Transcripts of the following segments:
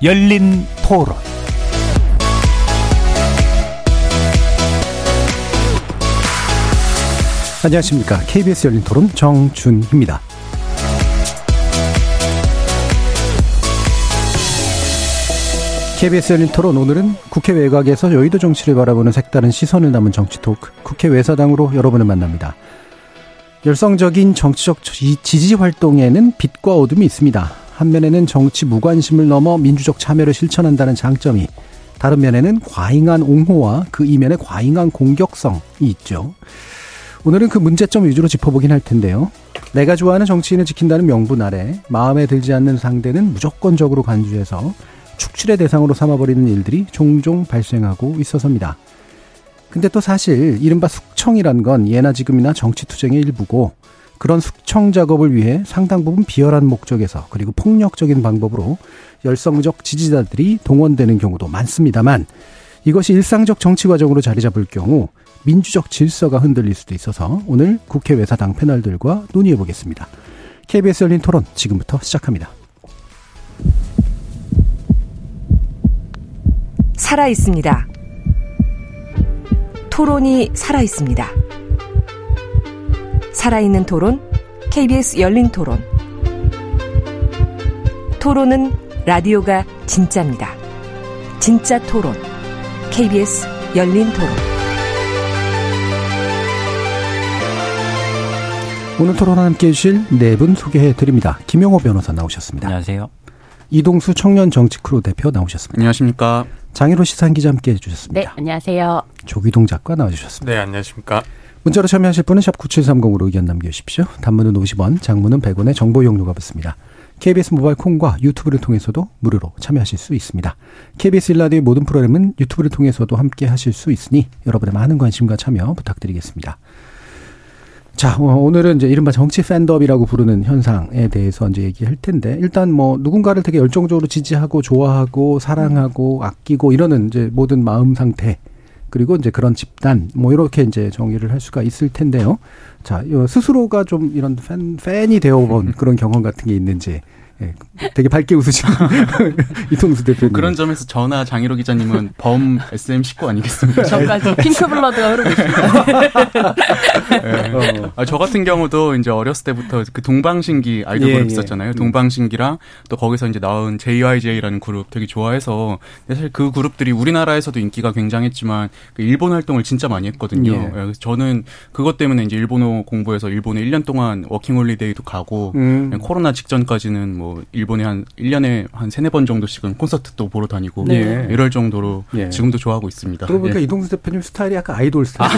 열린 토론 안녕하십니까. KBS 열린 토론 정준희입니다. KBS 열린 토론 오늘은 국회 외곽에서 여의도 정치를 바라보는 색다른 시선을 담은 정치 토크 국회 외사당으로 여러분을 만납니다. 열성적인 정치적 지지 활동에는 빛과 어둠이 있습니다. 한면에는 정치 무관심을 넘어 민주적 참여를 실천한다는 장점이 다른 면에는 과잉한 옹호와 그 이면에 과잉한 공격성이 있죠. 오늘은 그 문제점 위주로 짚어보긴 할 텐데요. 내가 좋아하는 정치인을 지킨다는 명분 아래 마음에 들지 않는 상대는 무조건적으로 간주해서 축출의 대상으로 삼아버리는 일들이 종종 발생하고 있어서입니다. 근데 또 사실 이른바 숙청이란 건 예나 지금이나 정치 투쟁의 일부고 그런 숙청 작업을 위해 상당 부분 비열한 목적에서 그리고 폭력적인 방법으로 열성적 지지자들이 동원되는 경우도 많습니다만 이것이 일상적 정치 과정으로 자리 잡을 경우 민주적 질서가 흔들릴 수도 있어서 오늘 국회 외사당 패널들과 논의해 보겠습니다. KBS 열린 토론 지금부터 시작합니다. 살아 있습니다. 토론이 살아 있습니다. 살아있는 토론, KBS 열린 토론. 토론은 라디오가 진짜입니다. 진짜 토론, KBS 열린 토론. 오늘 토론 함께 해주실 네 분 소개해 드립니다. 김영호 변호사 나오셨습니다. 안녕하세요. 이동수 청년 정치 크루 대표 나오셨습니다. 안녕하십니까. 장일호 시사인 기자 함께 해주셨습니다. 네, 안녕하세요. 조귀동 작가 나와주셨습니다. 네, 안녕하십니까. 문자로 참여하실 분은 샵 9730으로 의견 남겨주십시오. 단문은 50원, 장문은 100원의 정보 용료가 붙습니다. KBS 모바일 콩과 유튜브를 통해서도 무료로 참여하실 수 있습니다. KBS 일라디오의 모든 프로그램은 유튜브를 통해서도 함께 하실 수 있으니 여러분의 많은 관심과 참여 부탁드리겠습니다. 자, 어, 오늘은 이제 이른바 정치 팬덤이라고 부르는 현상에 대해서 이제 얘기할 텐데, 일단 뭐 누군가를 되게 열정적으로 지지하고 좋아하고 사랑하고 아끼고 이러는 이제 모든 마음 상태, 그리고 이제 그런 집단, 뭐 이렇게 이제 정의를 할 수가 있을 텐데요. 자, 스스로가 좀 이런 팬, 팬이 되어본 그런 경험 같은 게 있는지, 예, 되게 밝게 웃으시는 이동수 대표님. 그런 점에서 저나 장희로 기자님은 범 SM 식구 아니겠습니까? 저까지 핑크블러드가 흐르고 있습니다. 네. 어. 아, 저 같은 경우도 이제 어렸을 때부터 그 동방신기 아이돌 예, 그룹 예. 있었잖아요. 예. 동방신기랑 또 거기서 이제 나온 JYJ라는 그룹 되게 좋아해서 사실 그 그룹들이 우리나라에서도 인기가 굉장했지만 그 일본 활동을 진짜 많이 했거든요. 예. 그래서 저는 그것 때문에 이제 일본어 공부해서 일본에 1년 동안 워킹홀리데이도 가고 음. 코로나 직전까지는 뭐뭐 일본에 한 1년에 한 세네 번 정도씩은 콘서트도 보러 다니고 네. 이럴 정도로 네. 지금도 좋아하고 있습니다. 그러고 보니까 예. 이동수 대표님 스타일이 약간 아이돌 스타일.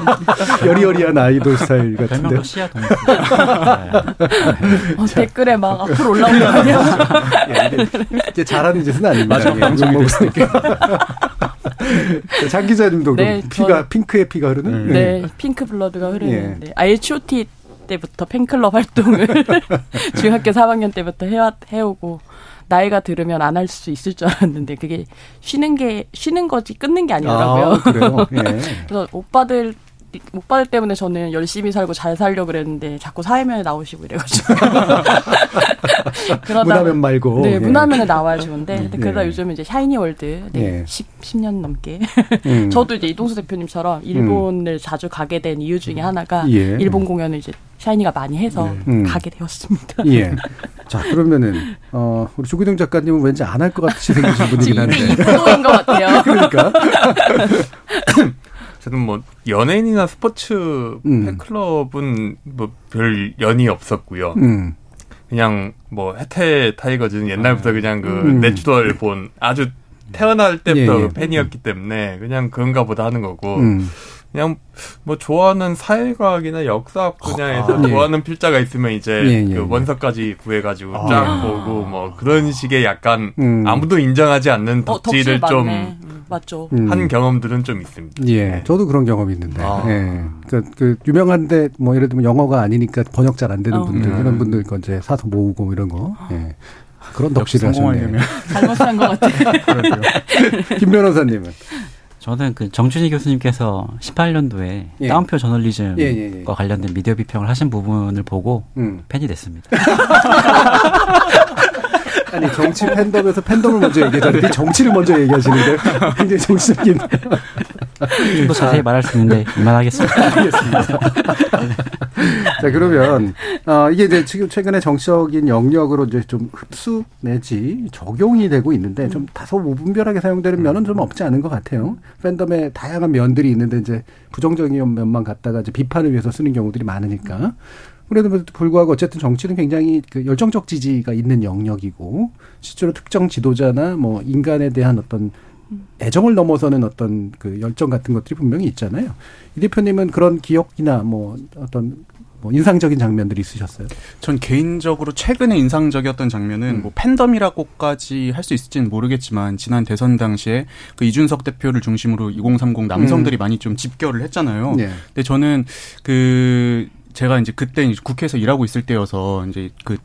여리여리한 아이돌 스타일 같은데. 시야 동수. 어, 댓글에 막 앞으로 올라오는 거 아니야? 이게 잘하는 짓은 아닙니다. 맞아, 방송이 됐을 때. 장 기자님도 네, 피가 핑크의 피가 흐르는? 네, 네. 핑크 블러드가 흐르는. 예. 네. H.O.T 때부터 팬클럽 활동을 중학교 3학년 때부터 해왔, 해오고 나이가 들으면 안 할 수 있을 줄 알았는데 그게 쉬는 게 쉬는 거지 끊는 게 아니더라고요. 아, 그래요. 예. 그래서 오빠들 오빠들 때문에 저는 열심히 살고 잘 살려고 그랬는데 자꾸 사회면에 나오시고 이래가지고 그러다 문화면 말고 네 예. 문화면에 나와야 좋은데 음, 그러다 예. 요즘 이제 샤이니 월드 네, 예. 10, 10 년 넘게 음. 저도 이제 이동수 대표님처럼 일본을 음. 자주 가게 된 이유 중에 하나가 예. 일본 공연을 이제 샤이니가 많이 해서 네. 음. 가게 되었습니다. 예. 자 그러면은 어 우리 조귀동 작가님은 왠지 안 할 것 같이 생기신 분이긴 한데 이인 것 같아요. 그러니까. 저는 뭐 연예인이나 스포츠 음. 팬클럽은 뭐 별 연이 없었고요. 음. 그냥 뭐 해태 타이거즈는 옛날부터 아. 그냥 그 음. natural born 아주 태어날 때부터 예, 예. 팬이었기 때문에 그냥 그런가 보다 하는 거고 음. 그냥 뭐 좋아하는 사회과학이나 역사 분야에서 아, 예. 좋아하는 필자가 있으면 이제 예, 예, 그 원서까지 구해가지고 아. 쫙 보고 뭐 그런 식의 약간 음. 아무도 인정하지 않는 어, 덕질을 어, 좀 음, 맞죠. 음. 한 경험들은 좀 있습니다. 예, 네. 저도 그런 경험이 있는데, 아. 예, 그, 그 유명한데 뭐 예를 들면 영어가 아니니까 번역 잘 안 되는 어. 분들 음. 이런 분들 거 이제 사서 모으고 이런 거. 예. 그런 덕질을 하셨네요. 잘못 산것 같아요. 김 변호사님은 저는 그 정준희 교수님께서 18년도에 예. 따옴표 저널리즘과 예, 예, 예, 관련된 미디어 비평을 하신 부분을 보고 음. 팬이 됐습니다. 아니 정, 정치 팬덤에서 팬덤을 먼저 얘기하자는데 정치를 먼저 얘기하시는데 굉장히 정치적인. 좀 더 자세히 말할 수 있는데 이만하겠습니다. 알겠습니다. 자 그러면 어, 이게 이제 지금 최근에 정치적인 영역으로 이제 좀 흡수 내지 적용이 되고 있는데 좀 다소 무분별하게 사용되는 면은 좀 없지 않은 것 같아요. 팬덤의 다양한 면들이 있는데 이제 부정적인 면만 갖다가 이제 비판을 위해서 쓰는 경우들이 많으니까. 그래도 불구하고 어쨌든 정치는 굉장히 그 열정적 지지가 있는 영역이고 실제로 특정 지도자나 뭐 인간에 대한 어떤 애정을 넘어서는 어떤 그 열정 같은 것들이 분명히 있잖아요. 이 대표님은 그런 기억이나 뭐 어떤 뭐 인상적인 장면들이 있으셨어요? 전 개인적으로 최근에 인상적이었던 장면은 음. 뭐 팬덤이라고까지 할 수 있을지는 모르겠지만 지난 대선 당시에 그 이준석 대표를 중심으로 2030 남성들이 음. 많이 좀 집결을 했잖아요. 네. 근데 저는 그 제가 이제 그때 이제 국회에서 일하고 있을 때여서 이제 그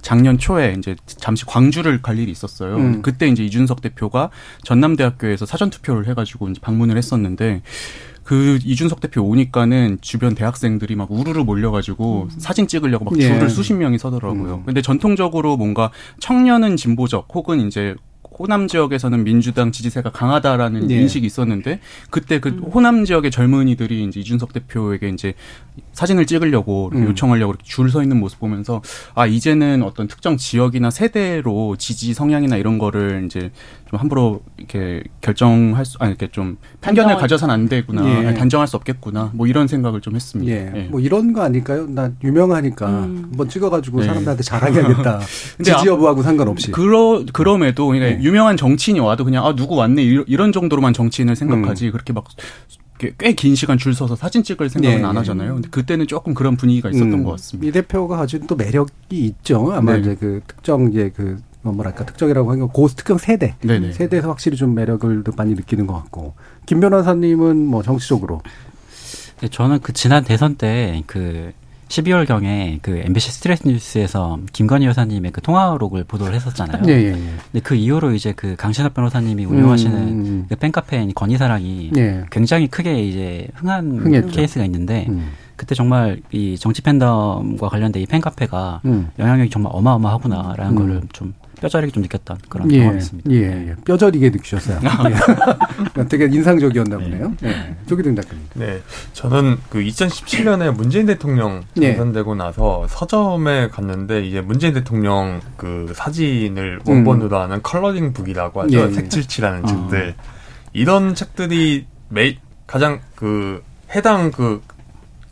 작년 초에 이제 잠시 광주를 갈 일이 있었어요. 음. 그때 이제 이준석 대표가 전남대학교에서 사전 투표를 해가지고 이제 방문을 했었는데 그 이준석 대표 오니까는 주변 대학생들이 막 우르르 몰려가지고 음. 사진 찍으려고 막 줄을 예. 수십 명이 서더라고요. 음. 근데 전통적으로 뭔가 청년은 진보적 혹은 이제 호남 지역에서는 민주당 지지세가 강하다라는 예. 인식이 있었는데 그때 그 음. 호남 지역의 젊은이들이 이제 이준석 대표에게 이제 사진을 찍으려고 음. 요청하려고 이렇게 줄 서 있는 모습 보면서 아 이제는 어떤 특정 지역이나 세대로 지지 성향이나 이런 거를 이제 좀 함부로 이렇게 결정할 수 아니 이렇게 좀 편견을 단정 가져서는 안 되구나 예. 아니, 단정할 수 없겠구나 뭐 이런 생각을 좀 했습니다. 예. 예. 뭐 이런 거 아닐까요? 나 유명하니까 음. 한번 찍어가지고 네. 사람들한테 자랑해야겠다. 지지 여부하고 상관없이. 그러 그럼에도 그러니까 네. 유명한 정치인이 와도 그냥 아 누구 왔네 이런 정도로만 정치인을 생각하지 음. 그렇게 막 꽤 긴 시간 줄 서서 사진 찍을 생각은 네. 안 하잖아요. 근데 그때는 조금 그런 분위기가 있었던 음, 것 같습니다. 이 대표가 가진 또 매력이 있죠. 아마 네. 이제 그 특정 이제 그 뭐랄까 특정이라고 하는 고스 특정 세대 네네. 세대에서 확실히 좀 매력을 많이 느끼는 것 같고 김 변호사님은 뭐 정치적으로 네, 저는 그 지난 대선 때 그 12월 경에 그 MBC 스트레이트 뉴스에서 김건희 여사님의 그 통화록을 보도를 했었잖아요. 예, 예, 예. 근데 그 이후로 이제 그 강신업 변호사님이 운영하시는 음, 음, 음. 그 팬카페인 건희사랑이 예. 굉장히 크게 이제 흥한 흥했죠. 케이스가 있는데 음. 그때 정말 이 정치 팬덤과 관련된 이 팬카페가 음. 영향력이 정말 어마어마하구나라는 음. 거를 좀 뼈저리게 좀 느꼈던 그런 예, 경험이었습니다. 예, 예. 뼈저리게 느끼셨어요. 예. 되게 인상적이었나 보네요. 네. 네. 조기등 작가님. 네. 저는 그 2017년에 문재인 대통령 예. 당선되고 네. 나서 서점에 갔는데 이제 문재인 대통령 그 사진을 원본으로 음. 하는 컬러링 북이라고 하죠. 예. 색칠칠하는 어. 책들. 이런 책들이 매 가장 그 해당 그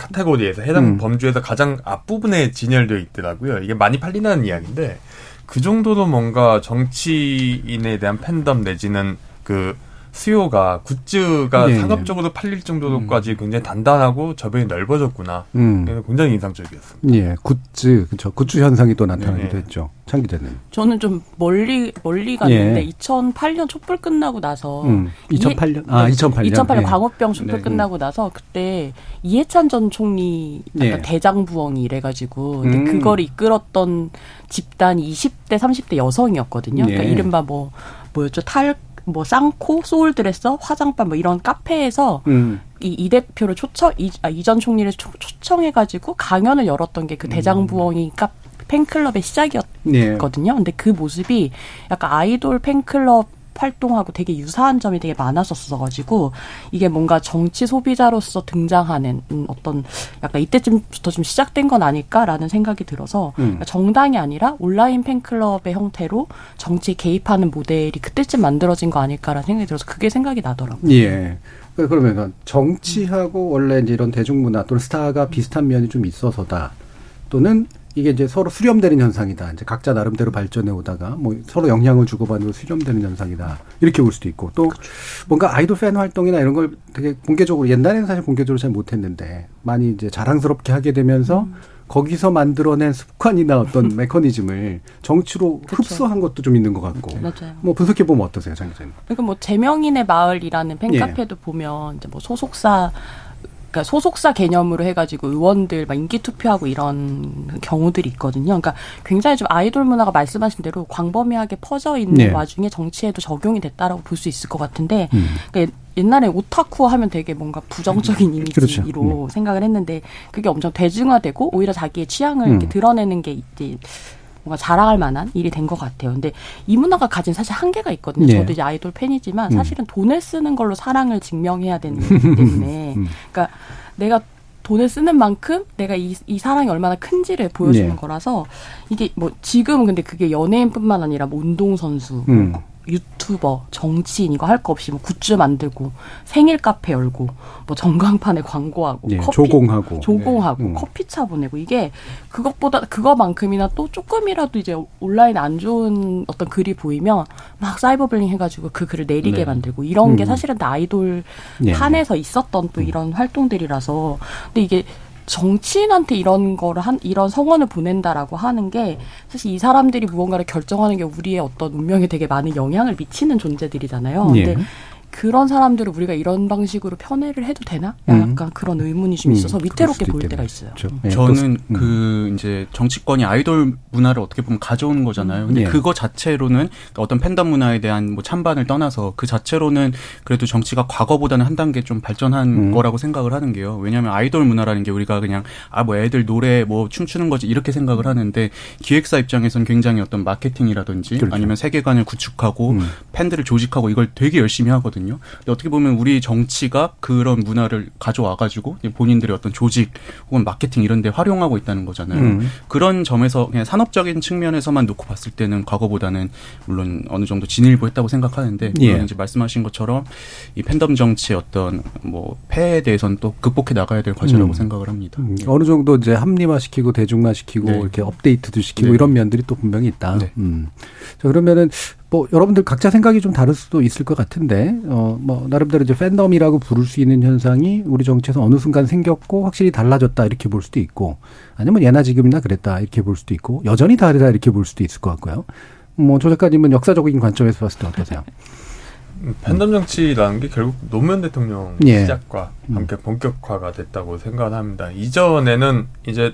카테고리에서 해당 음. 범주에서 가장 앞부분에 진열되어 있더라고요. 이게 많이 팔리는 이야기인데 그 정도로 뭔가 정치인에 대한 팬덤 내지는 그 수요가 굿즈가 네, 상업적으로 팔릴 정도로까지 음. 굉장히 단단하고 저변이 넓어졌구나. 음. 굉장히 인상적이었습니다. 예, 굿즈 그렇죠. 굿즈 현상이 또 나타나기도 네. 했죠. 창 기자님. 저는 좀 멀리 멀리 갔는데 예. 2008년 촛불 끝나고 나서 음. 2008년 아 2008년 2008년 예. 광우병 촛불 네. 끝나고 나서 그때 이해찬 전 총리 약간 예. 대장부엉이 이래가지고 근데 음. 그걸 이끌었던 집단이 20대 30대 여성이었거든요. 그러니까 예. 이른바 뭐 뭐였죠 탈 뭐 쌍코, 소울드레서, 화장반 뭐 이런 카페에서 음. 이, 이 대표를 초청 이, 아, 이전 총리를 초, 청해가지고 강연을 열었던 게 그 대장부엉이 카 팬클럽의 시작이었거든요. 네. 근데 그 모습이 약간 아이돌 팬클럽 활동하고 되게 유사한 점이 되게 많았었어가지고 이게 뭔가 정치 소비자로서 등장하는 음, 어떤 약간 이때쯤부터 좀 시작된 건 아닐까라는 생각이 들어서 음. 그러니까 정당이 아니라 온라인 팬클럽의 형태로 정치에 개입하는 모델이 그때쯤 만들어진 거 아닐까라는 생각이 들어서 그게 생각이 나더라고요. 예. 그, 그러면 정치하고 원래 이제 이런 대중문화 또는 스타가 비슷한 면이 좀 있어서다 또는 이게 이제 서로 수렴되는 현상이다. 이제 각자 나름대로 발전해 오다가 뭐 서로 영향을 주고받는 수렴되는 현상이다. 이렇게 볼 수도 있고 또 그렇죠. 뭔가 아이돌 팬 활동이나 이런 걸 되게 공개적으로 옛날에는 사실 공개적으로 잘 못했는데 많이 이제 자랑스럽게 하게 되면서 음. 거기서 만들어낸 습관이나 어떤 메커니즘을 정치로 그렇죠. 흡수한 것도 좀 있는 것 같고. 맞아요. 뭐 분석해 보면 어떠세요, 장 기자님? 그러니까 뭐 제명인의 마을이라는 팬카페도 예. 보면 이제 뭐 소속사 그러니까 소속사 개념으로 해가지고 의원들 막 인기 투표하고 이런 경우들이 있거든요. 그러니까 굉장히 좀 아이돌 문화가 말씀하신 대로 광범위하게 퍼져 있는 네. 와중에 정치에도 적용이 됐다라고 볼 수 있을 것 같은데, 음. 그러니까 옛날에 오타쿠 하면 되게 뭔가 부정적인 음. 이미지로 그렇죠. 네. 생각을 했는데 그게 엄청 대중화되고 오히려 자기의 취향을 음. 이렇게 드러내는 게 이제 뭔가 자랑할 만한 일이 된 것 같아요. 근데 이 문화가 가진 사실 한계가 있거든요. 네. 저도 이제 아이돌 팬이지만 음. 사실은 돈을 쓰는 걸로 사랑을 증명해야 되는 거기 때문에, 음. 그러니까 내가 돈을 쓰는 만큼 내가 이, 이 사랑이 얼마나 큰지를 보여주는 네. 거라서 이게 뭐 지금은 근데 그게 연예인뿐만 아니라 뭐 운동선수, 음. 유튜버, 정치인 이거 할 거 없이 뭐 굿즈 만들고 생일 카페 열고 뭐 전광판에 광고하고 네, 커피 조공하고 조공하고 네. 음. 커피차 보내고 이게 그것보다 그거만큼이나 또 조금이라도 이제 온라인 안 좋은 어떤 글이 보이면 막 사이버블링 해가지고 그 글을 내리게 네. 만들고 이런 게 음. 사실은 아이돌 네. 판에서 있었던 또 음. 이런 활동들이라서 근데 이게 정치인한테 이런 거를 한 이런 성원을 보낸다라고 하는 게 사실 이 사람들이 무언가를 결정하는 게 우리의 어떤 운명에 되게 많은 영향을 미치는 존재들이잖아요. 예. 근데 그런 사람들을 우리가 이런 방식으로 편애를 해도 되나? 음. 약간 음. 그런 의문이 좀 음. 있어서 음. 위태롭게 보일 때가 있어요. 그렇죠. 네. 저는 음. 그 이제 정치권이 아이돌 문화를 어떻게 보면 가져오는 거잖아요. 근데 네. 그거 자체로는 어떤 팬덤 문화에 대한 뭐 찬반을 떠나서 그 자체로는 그래도 정치가 과거보다는 한 단계 좀 발전한 음. 거라고 생각을 하는 게요. 왜냐하면 아이돌 문화라는 게 우리가 그냥 아 뭐 애들 노래 뭐 춤추는 거지 이렇게 생각을 하는데 기획사 입장에서는 굉장히 어떤 마케팅이라든지 그렇죠. 아니면 세계관을 구축하고 팬들을 조직하고 이걸 되게 열심히 하거든요. 있거든요. 어떻게 보면 우리 정치가 그런 문화를 가져와 가지고 본인들의 어떤 조직 혹은 마케팅 이런 데 활용하고 있다는 거잖아요. 음. 그런 점에서 그냥 산업적인 측면에서만 놓고 봤을 때는 과거보다는 물론 어느 정도 진일보했다고 생각하는데 예. 이제 말씀하신 것처럼 이 팬덤 정치의 어떤 뭐 폐에 대해서는 또 극복해 나가야 될 과제라고 음. 생각을 합니다. 음. 어느 정도 이제 합리화시키고 대중화시키고 네. 이렇게 업데이트도 시키고 네. 이런 면들이 또 분명히 있다. 네. 음. 자, 그러면은 뭐 여러분들 각자 생각이 좀 다를 수도 있을 것 같은데 어 뭐 나름대로 이제 팬덤이라고 부를 수 있는 현상이 우리 정치에서 어느 순간 생겼고 확실히 달라졌다 이렇게 볼 수도 있고 아니면 예나 지금이나 그랬다 이렇게 볼 수도 있고 여전히 다르다 이렇게 볼 수도 있을 것 같고요. 뭐 조 작가님은 역사적인 관점에서 봤을 때 어떠세요? 팬덤 정치라는 게 결국 노무현 대통령 예. 시작과 음. 함께 본격화가 됐다고 생각을 합니다. 이전에는 이제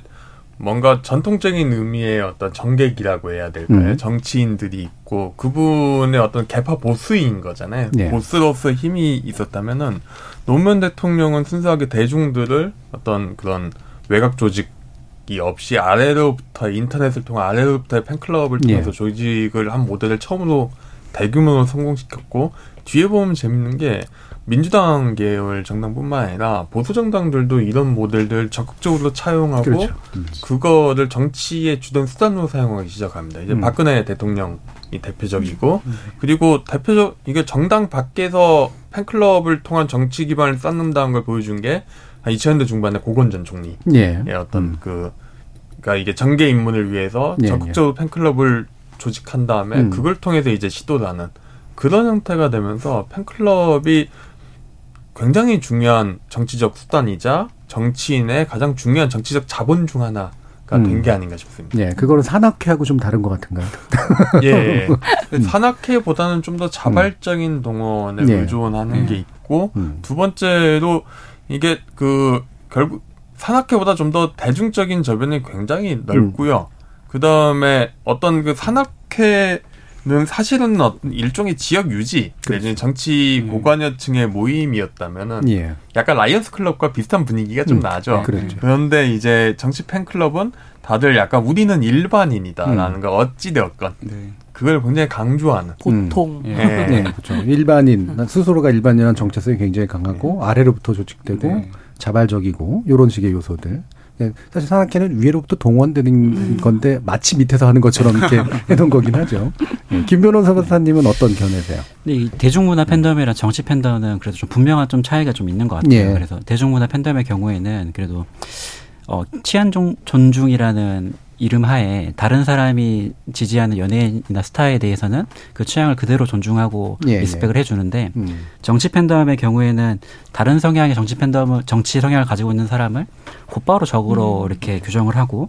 뭔가 전통적인 의미의 어떤 정객이라고 해야 될까요? 음. 정치인들이 있고 그분의 어떤 개파 보수인 거잖아요. 네. 보스로서 힘이 있었다면은 노무현 대통령은 순수하게 대중들을 어떤 그런 외곽 조직이 없이 아래로부터 인터넷을 통한 아래로부터의 팬클럽을 통해서 네. 조직을 한 모델을 처음으로 대규모로 성공시켰고 뒤에 보면 재밌는 게 민주당 계열 정당뿐만 아니라 보수 정당들도 이런 모델들 적극적으로 차용하고 그렇죠. 음. 그거를 정치의 주된 수단으로 사용하기 시작합니다. 이제 음. 박근혜 대통령이 대표적이고 음. 그리고 대표적 이게 정당 밖에서 팬클럽을 통한 정치 기반을 쌓는다는 걸 보여준 게 2000년대 중반에 고건전 총리의 예. 어떤 음. 그 그러니까 이게 정계 입문을 위해서 예, 적극적으로 예. 팬클럽을 조직한 다음에 음. 그걸 통해서 이제 시도를 하는 그런 형태가 되면서 팬클럽이 굉장히 중요한 정치적 수단이자 정치인의 가장 중요한 정치적 자본 중 하나. 가 된게 음. 아닌가 싶습니다. 예, 그거는 산악회하고 좀 다른 것 같은가요? 예, 음. 산악회보다는 좀 더 자발적인 동원에 예. 의존하는 예. 게 있고 음. 두 번째로 이게 그 결국 산악회보다 좀 더 대중적인 저변이 굉장히 넓고요. 음. 그 다음에 어떤 그 산악회 는 사실은 어떤 일종의 지역 유지, 그렇죠. 정치 음. 고관여층의 모임이었다면은 예. 약간 라이언스 클럽과 비슷한 분위기가 좀 음. 나죠. 그렇죠. 그런데 이제 정치 팬클럽은 다들 약간 우리는 일반인이다라는 음. 거 어찌 되었건 네. 그걸 굉장히 강조하는 보통 음. 네. 네. 그렇죠. 일반인 스스로가 일반이라는 정체성이 굉장히 강하고 네. 아래로부터 조직되고 네. 자발적이고 이런 식의 요소들. 네, 사실 산악회는 위로부터 동원되는 음. 건데 마치 밑에서 하는 것처럼 이렇게 해놓은 거긴 하죠. 네, 김 변호사님은 어떤 견해세요? 네, 이 대중문화 팬덤이랑 정치 팬덤은 그래도 좀 분명한 좀 차이가 좀 있는 것 같아요. 예. 그래서 대중문화 팬덤의 경우에는 그래도 어, 취향 존중이라는 이름 하에 다른 사람이 지지하는 연예인이나 스타에 대해서는 그 취향을 그대로 존중하고 예, respect을 예. 해주는데 음. 정치 팬덤의 경우에는 다른 성향의 정치 팬덤을 정치 성향을 가지고 있는 사람을 곧바로 적으로 음. 이렇게 규정을 하고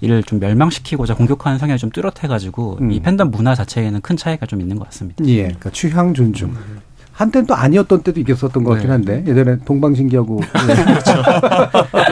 이를 좀 멸망시키고자 공격하는 성향이 좀 뚜렷해가지고 음. 이 팬덤 문화 자체에는 큰 차이가 좀 있는 것 같습니다. 예, 그러니까 취향 존중. 음. 한때는 또 아니었던 때도 있었던 것 같긴 네. 한데 예전에 동방신기하고 네. 그렇죠.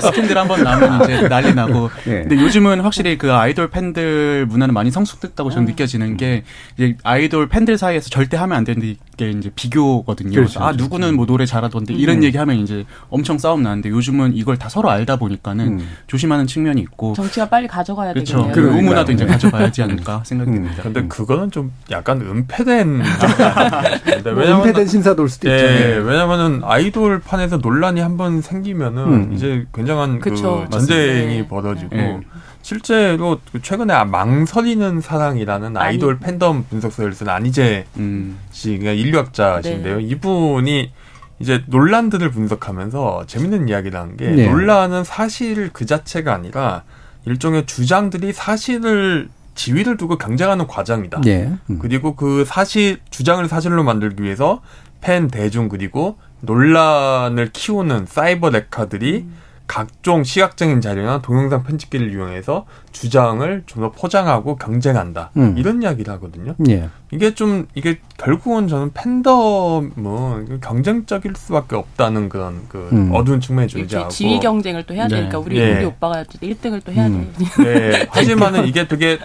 스캔들 한번 나면 이제 난리 나고. 네. 근데 요즘은 확실히 그 아이돌 팬들 문화는 많이 성숙됐다고 저는 음. 느껴지는 게 이제 아이돌 팬들 사이에서 절대 하면 안 되는 게 이제 비교거든요. 그렇죠, 아 그렇죠. 누구는 뭐 노래 잘하던데 음. 이런 얘기하면 이제 엄청 싸움 나는데 요즘은 이걸 다 서로 알다 보니까는 음. 조심하는 측면이 있고 정치가 빨리 가져가야 그렇죠. 되겠네요. 그 의문화도 이제 가져가야지 않을까 생각이 듭니다. 음. 근데 그거는 좀 약간 은폐된 왜냐면 은폐된 신사도일 수도 있죠. 예, 왜냐면은 아이돌 판에서 논란이 한번 생기면은 음. 이제 굉장한 그 전쟁이 네. 벌어지고. 네. 실제로 최근에 망설이는 사랑이라는 아이돌 팬덤 분석서를 쓴 안희재 음. 씨가 인류학자신데요. 네. 이분이 이제 논란들을 분석하면서 재밌는 이야기라는 게 네. 논란은 사실 그 자체가 아니라 일종의 주장들이 사실을 지위를 두고 경쟁하는 과정이다. 네. 음. 그리고 그 사실 주장을 사실로 만들기 위해서 팬 대중 그리고 논란을 키우는 사이버 레카들이 음. 각종 시각적인 자료나 동영상 편집기를 이용해서 주장을 좀 더 포장하고 경쟁한다. 음. 이런 이야기를 하거든요. 예. 이게 좀 이게 결국은 저는 팬덤은 경쟁적일 수밖에 없다는 그런 그 음. 어두운 측면이 존재하고 지위 경쟁을 또 해야 네. 되니까 우리 예. 우리 오빠가 1등을 또 해야 음. 돼. 네. 하지만은 이게 되게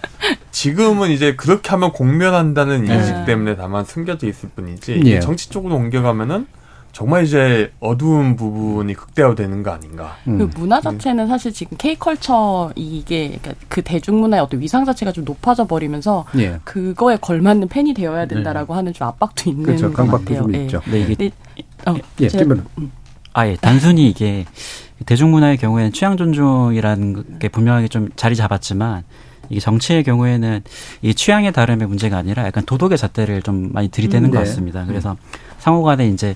지금은 이제 그렇게 하면 공멸한다는 네. 인식 때문에 다만 숨겨져 있을 뿐이지 예. 정치 쪽으로 옮겨가면은 정말 이제 어두운 부분이 극대화되는 거 아닌가. 음. 그 문화 자체는 사실 지금 K컬처 이게 그러니까 그 대중문화의 어떤 위상 자체가 좀 높아져 버리면서 예. 그거에 걸맞는 팬이 되어야 된다라고 네. 하는 좀 압박도 있는 그렇죠. 것 같아요. 좀 예. 있죠. 네, 이게 어, 예, 제가, 음. 아, 예. 단순히 이게 대중문화의 경우에는 취향 존중이라는 게 분명하게 좀 자리 잡았지만 이게 정치의 경우에는 이 취향의 다름의 문제가 아니라 약간 도덕의 잣대를 좀 많이 들이대는 음, 네. 것 같습니다. 그래서 음. 상호간에 이제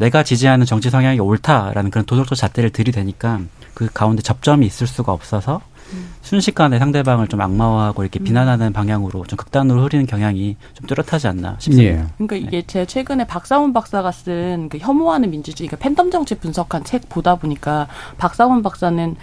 내가 지지하는 정치 성향이 옳다라는 그런 도덕적 잣대를 들이대니까 그 가운데 접점이 있을 수가 없어서 음. 순식간에 상대방을 좀 악마화하고 이렇게 음. 비난하는 방향으로 좀 극단으로 흐리는 경향이 좀 뚜렷하지 않나 싶습니다. 예. 그러니까 이게 제가 최근에 박사원 박사가 쓴 그 혐오하는 민주주의, 그러니까 팬덤 정치 분석한 책 보다 보니까 박사원 박사는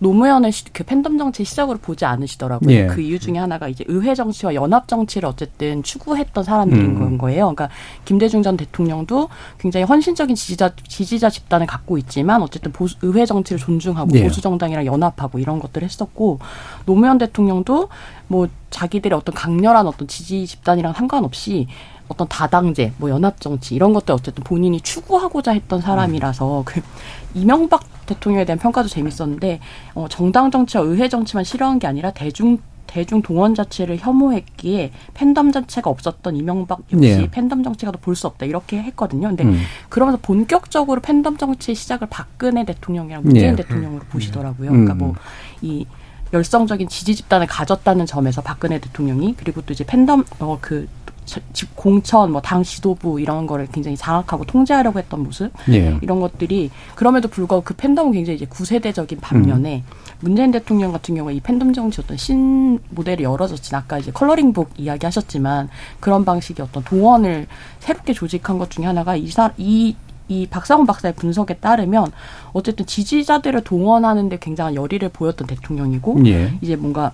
노무현의 시, 그 팬덤 정치 시작으로 보지 않으시더라고요. 예. 그 이유 중에 하나가 이제 의회 정치와 연합 정치를 어쨌든 추구했던 사람들인 음. 거예요. 그러니까 김대중 전 대통령도 굉장히 헌신적인 지지자 지지자 집단을 갖고 있지만 어쨌든 보수, 의회 정치를 존중하고 예. 보수 정당이랑 연합하고 이런 것들을 했었고 노무현 대통령도 뭐 자기들의 어떤 강렬한 어떤 지지 집단이랑 상관없이 어떤 다당제, 뭐 연합정치 이런 것들 어쨌든 본인이 추구하고자 했던 사람이라서 그 이명박 대통령에 대한 평가도 재밌었는데 어, 정당 정치와 의회 정치만 싫어한 게 아니라 대중 대중 동원 자체를 혐오했기에 팬덤 자체가 없었던 이명박 역시 네. 팬덤 정치가 볼수 없다 이렇게 했거든요. 근데 음. 그러면서 본격적으로 팬덤 정치의 시작을 박근혜 대통령이랑 문재인 네. 대통령으로 보시더라고요. 그러니까 뭐 이 열성적인 지지 집단을 가졌다는 점에서 박근혜 대통령이 그리고 또 이제 팬덤 어그 집 공천, 뭐 당 지도부 이런 거를 굉장히 장악하고 통제하려고 했던 모습 예. 이런 것들이 그럼에도 불구하고 그 팬덤은 굉장히 이제 구세대적인 반면에 음. 문재인 대통령 같은 경우에 이 팬덤 정치 어떤 신 모델이 열어졌진 아까 이제 컬러링북 이야기 하셨지만 그런 방식의 어떤 동원을 새롭게 조직한 것 중에 하나가 이사 이이 박상훈 박사의 분석에 따르면 어쨌든 지지자들을 동원하는데 굉장한 열의를 보였던 대통령이고 예. 이제 뭔가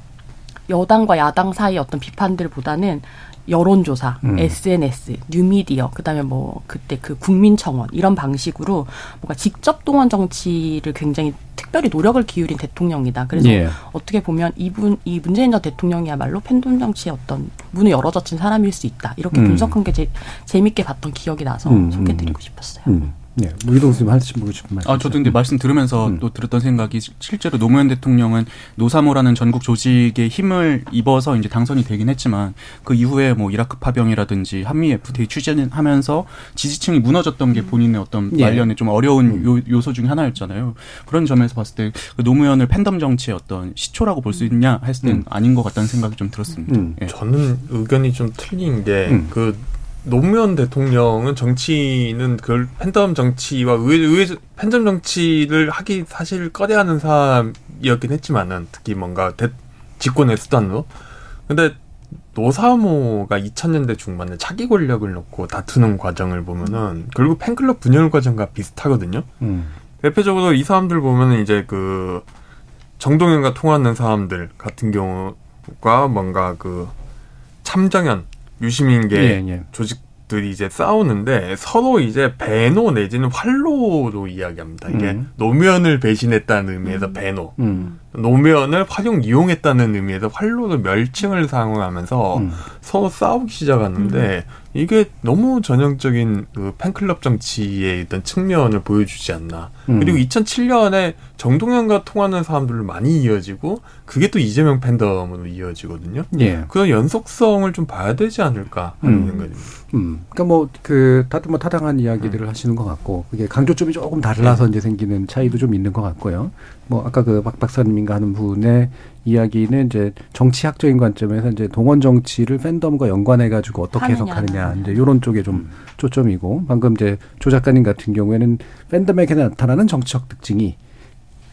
여당과 야당 사이 어떤 비판들보다는 여론조사, 음. SNS, 뉴미디어, 그다음에 뭐 그때 그 국민청원 이런 방식으로 뭔가 직접 동원 정치를 굉장히 특별히 노력을 기울인 대통령이다. 그래서 예. 어떻게 보면 이분 이 문재인 전 대통령이야말로 팬덤 정치의 어떤 문을 열어 젖힌 사람일 수 있다. 이렇게 음. 분석한 게 제, 재밌게 봤던 기억이 나서 음. 소개드리고 싶었어요. 음. 네, 뭐 이동수님 하시고 싶은 말씀. 아, 저도 근데 말씀 들으면서 음. 또 들었던 생각이 실제로 노무현 대통령은 노사모라는 전국 조직에 힘을 입어서 이제 당선이 되긴 했지만 그 이후에 뭐 이라크 파병이라든지 한미 FTA 추진을 하면서 지지층이 무너졌던 게 본인의 어떤 예. 말년에 좀 어려운 음. 요, 요소 중에 하나였잖아요. 그런 점에서 봤을 때 그 노무현을 팬덤 정치의 어떤 시초라고 볼 수 있냐 했을 땐 음. 아닌 것 같다는 생각이 좀 들었습니다. 음. 예. 저는 의견이 좀 틀린 게그 음. 노무현 대통령은 정치는 그 팬덤 정치와 의회, 의회 팬덤 정치를 하기 사실 꺼려하는 사람이었긴 했지만은 특히 뭔가 대, 집권의 수단으로 근데 노사모가 2000년대 중반에 차기 권력을 놓고 다투는 과정을 보면은 결국 팬클럽 분열 과정과 비슷하거든요. 음. 대표적으로 이 사람들 보면은 이제 그 정동현과 통하는 사람들 같은 경우가 뭔가 그 참정현 유시민계 예, 예. 조직들이 이제 싸우는데 서로 이제 배노 내지는 활로로 이야기합니다. 이게 음. 노무현을 배신했다는 의미에서 음. 배노. 음. 노면을 활용 이용했다는 의미에서 활로를 멸칭을 사용하면서 음. 서로 싸우기 시작하는데 음. 이게 너무 전형적인 그 팬클럽 정치의 어떤 측면을 보여주지 않나. 음. 그리고 2007년에 정동영과 통하는 사람들로 많이 이어지고 그게 또 이재명 팬덤으로 이어지거든요. 예. 그런 연속성을 좀 봐야 되지 않을까 하는 음. 생각입니다. 음. 그러니까 뭐 그 다들 뭐 타당한 이야기들을 음. 하시는 것 같고 그게 강조점이 조금 달라서 네. 이제 생기는 차이도 좀 있는 것 같고요. 뭐 아까 그 박 박사님인가 하는 분의 이야기는 이제 정치학적인 관점에서 이제 동원 정치를 팬덤과 연관해 가지고 어떻게 해석하느냐 이제 요런 쪽에 좀 음. 초점이고 방금 이제 조 작가님 같은 경우에는 팬덤에게 나타나는 정치적 특징이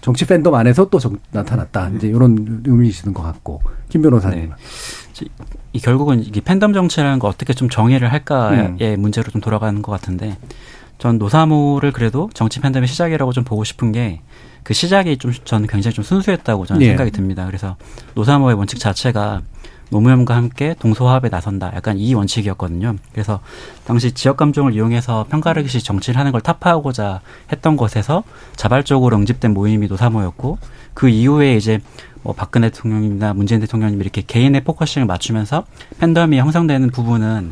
정치 팬덤 안에서 또 정, 나타났다. 음. 이제 이런 의미이시는 것 같고 김 변호사님. 네. 이 결국은 이게 팬덤 정치라는 거 어떻게 좀 정의를 할까의 음. 문제로 좀 돌아가는 것 같은데 전 노사모를 그래도 정치 팬덤의 시작이라고 좀 보고 싶은 게 그 시작이 좀 저는 굉장히 좀 순수했다고 저는 예. 생각이 듭니다. 그래서 노사모의 원칙 자체가 노무현과 함께 동서화합에 나선다. 약간 이 원칙이었거든요. 그래서 당시 지역 감정을 이용해서 편가르기식 정치를 하는 걸 타파하고자 했던 것에서 자발적으로 응집된 모임이 노사모였고 그 이후에 이제 뭐 박근혜 대통령이나 문재인 대통령님 이렇게 개인에 focusing을 맞추면서 팬덤이 형성되는 부분은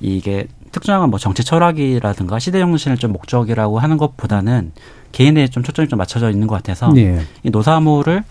이게 특정한 뭐 정치 철학이라든가 시대 정신을 좀 목적이라고 하는 것보다는 개인에 좀 초점이 좀 맞춰져 있는 것 같아서 네. 이 노사모를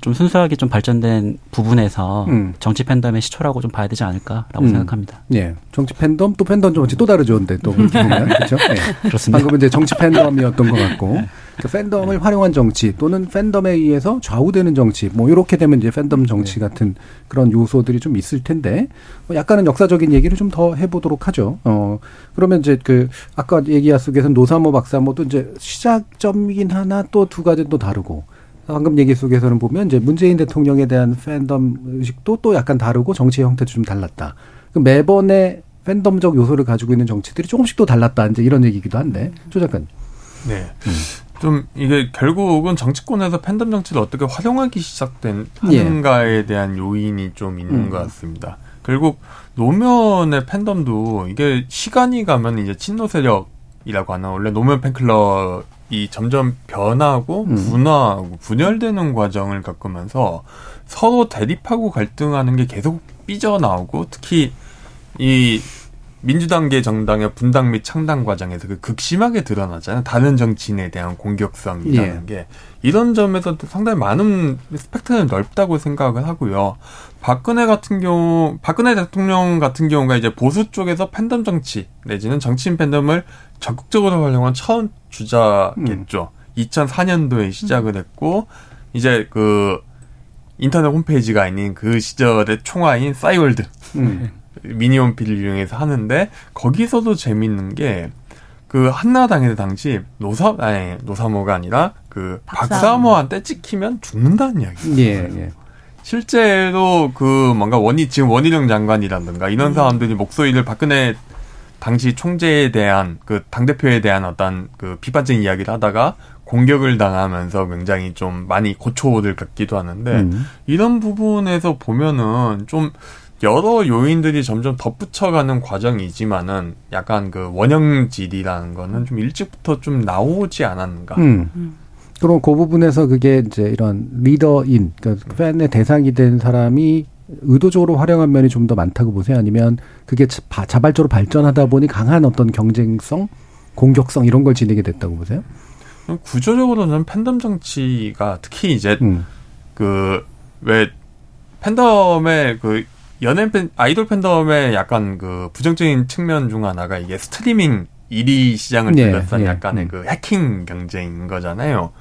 좀 순수하게 좀 발전된 부분에서 음. 정치 팬덤의 시초라고 좀 봐야 되지 않을까라고 음. 생각합니다. 예. 정치 팬덤 또 팬덤 정치 또 다르죠. 근데 또 그렇죠. 예. 그렇습니다. 방금은 이제 정치 팬덤이었던 것 같고 네. 그 팬덤을 네. 활용한 정치 또는 팬덤에 의해서 좌우되는 정치 뭐 이렇게 되면 이제 팬덤 정치 네. 같은 그런 요소들이 좀 있을 텐데 뭐 약간은 역사적인 얘기를 좀 더 해보도록 하죠. 어 그러면 이제 그 아까 얘기하 속에서 노사모 박사모도 이제 시작점이긴 하나 또 두 가지 또 다르고 방금 얘기 속에서는 보면 이제 문재인 대통령에 대한 팬덤 의식도 또 약간 다르고 정치 형태도 좀 달랐다. 그 매번의 팬덤적 요소를 가지고 있는 정치들이 조금씩 또 달랐다. 이제 이런 얘기기도 한데 조 작가님. 네. 음. 좀 이게 결국은 정치권에서 팬덤 정치를 어떻게 활용하기 시작된 하는가에 예. 대한 요인이 좀 있는 음. 것 같습니다. 결국 노면의 팬덤도 이게 시간이 가면 이제 친노 세력이라고 하나 원래 노면 팬클럽 이 점점 변하고 음. 분화하고 분열되는 과정을 겪으면서 서로 대립하고 갈등하는 게 계속 삐져나오고 특히 이 민주당계 정당의 분당 및 창당 과정에서 그 극심하게 드러나잖아요. 다른 정치인에 대한 공격성이라는 예. 게 이런 점에서 상당히 많은 스펙트럼이 넓다고 생각을 하고요. 박근혜 같은 경우, 박근혜 대통령 같은 경우가 이제 보수 쪽에서 팬덤 정치 내지는 정치인 팬덤을 적극적으로 활용한 처음 주자겠죠. 음. 2004년도에 시작을 했고 이제 그 인터넷 홈페이지가 아닌 그 시절의 총화인 싸이월드 음. 미니홈피를 이용해서 하는데 거기서도 재밌는 게 그 한나당의 당시 노사 아니 노사모가 아니라 그 박사모 한테 찍히면 죽는다는 이야기. 예, 예. 실제로 그 뭔가 원희 지금 원희룡 장관이라든가 이런 음. 사람들이 목소리를 박근혜 당시 총재에 대한 그 당 대표에 대한 어떤 그 비판적인 이야기를 하다가 공격을 당하면서 굉장히 좀 많이 고초를 겪기도 하는데 음. 이런 부분에서 보면은 좀 여러 요인들이 점점 덧붙여가는 과정이지만은 약간 그 원형질이라는 거는 좀 일찍부터 좀 나오지 않았는가. 음. 음. 그럼 그 부분에서 그게 이제 이런 리더인, 그러니까 팬의 대상이 된 사람이 의도적으로 활용한 면이 좀 더 많다고 보세요? 아니면 그게 자발적으로 발전하다 보니 강한 어떤 경쟁성, 공격성 이런 걸 지니게 됐다고 보세요? 구조적으로는 팬덤 정치가 특히 이제 음. 그왜 팬덤의 그 연예인 팬 아이돌 팬덤의 약간 그 부정적인 측면 중 하나가 이게 스트리밍 1위 시장을 들렸던 네, 약간의 음. 그 해킹 경쟁인 거잖아요.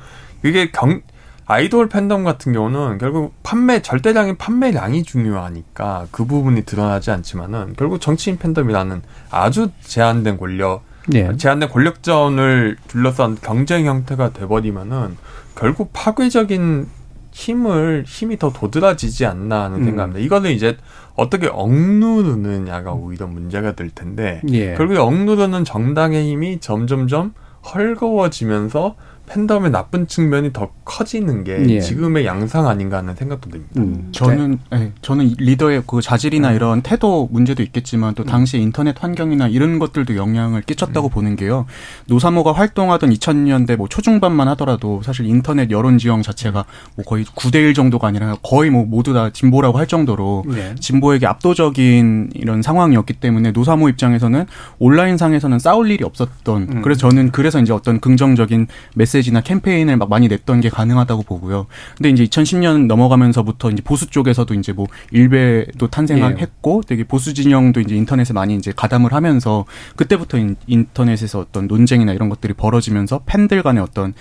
이게 경 아이돌 팬덤 같은 경우는 결국 판매 절대량인 판매량이 중요하니까 그 부분이 드러나지 않지만은 결국 정치인 팬덤이라는 아주 제한된 권력 네. 제한된 권력전을 둘러싼 경쟁 형태가 돼버리면은 결국 파괴적인 힘을 힘이 더 도드라지지 않나 하는 음. 생각합니다. 이거는 이제 어떻게 억누르느냐가 오히려 문제가 될 텐데 예. 결국에 억누르는 정당의 힘이 점점점 헐거워지면서 팬덤의 나쁜 측면이 더 커지는 게 예. 지금의 양상 아닌가 하는 생각도 듭니다. 음. 저는 네, 저는 리더의 그 자질이나 음. 이런 태도 문제도 있겠지만 또 음. 당시 인터넷 환경이나 이런 것들도 영향을 끼쳤다고 음. 보는 게요. 노사모가 활동하던 2000년대 뭐 초중반만 하더라도 사실 인터넷 여론 지형 자체가 뭐 거의 9대 1 정도가 아니라 거의 뭐 모두 다 진보라고 할 정도로 네. 진보에게 압도적인 이런 상황이었기 때문에 노사모 입장에서는 온라인 상에서는 싸울 일이 없었던 음. 그래서 저는 그래서 이제 어떤 긍정적인 메시지 메시지나 캠페인을 막 많이 냈던 게 가능하다고 보고요. 근데 이제 2010년 넘어가면서부터 이제 보수 쪽에서도 이제 뭐 일베도 탄생했고 예. 되게 보수 진영도 이제 인터넷에 많이 이제 가담을 하면서 그때부터 인터넷에서 어떤 논쟁이나 이런 것들이 벌어지면서 팬들 간의 어떤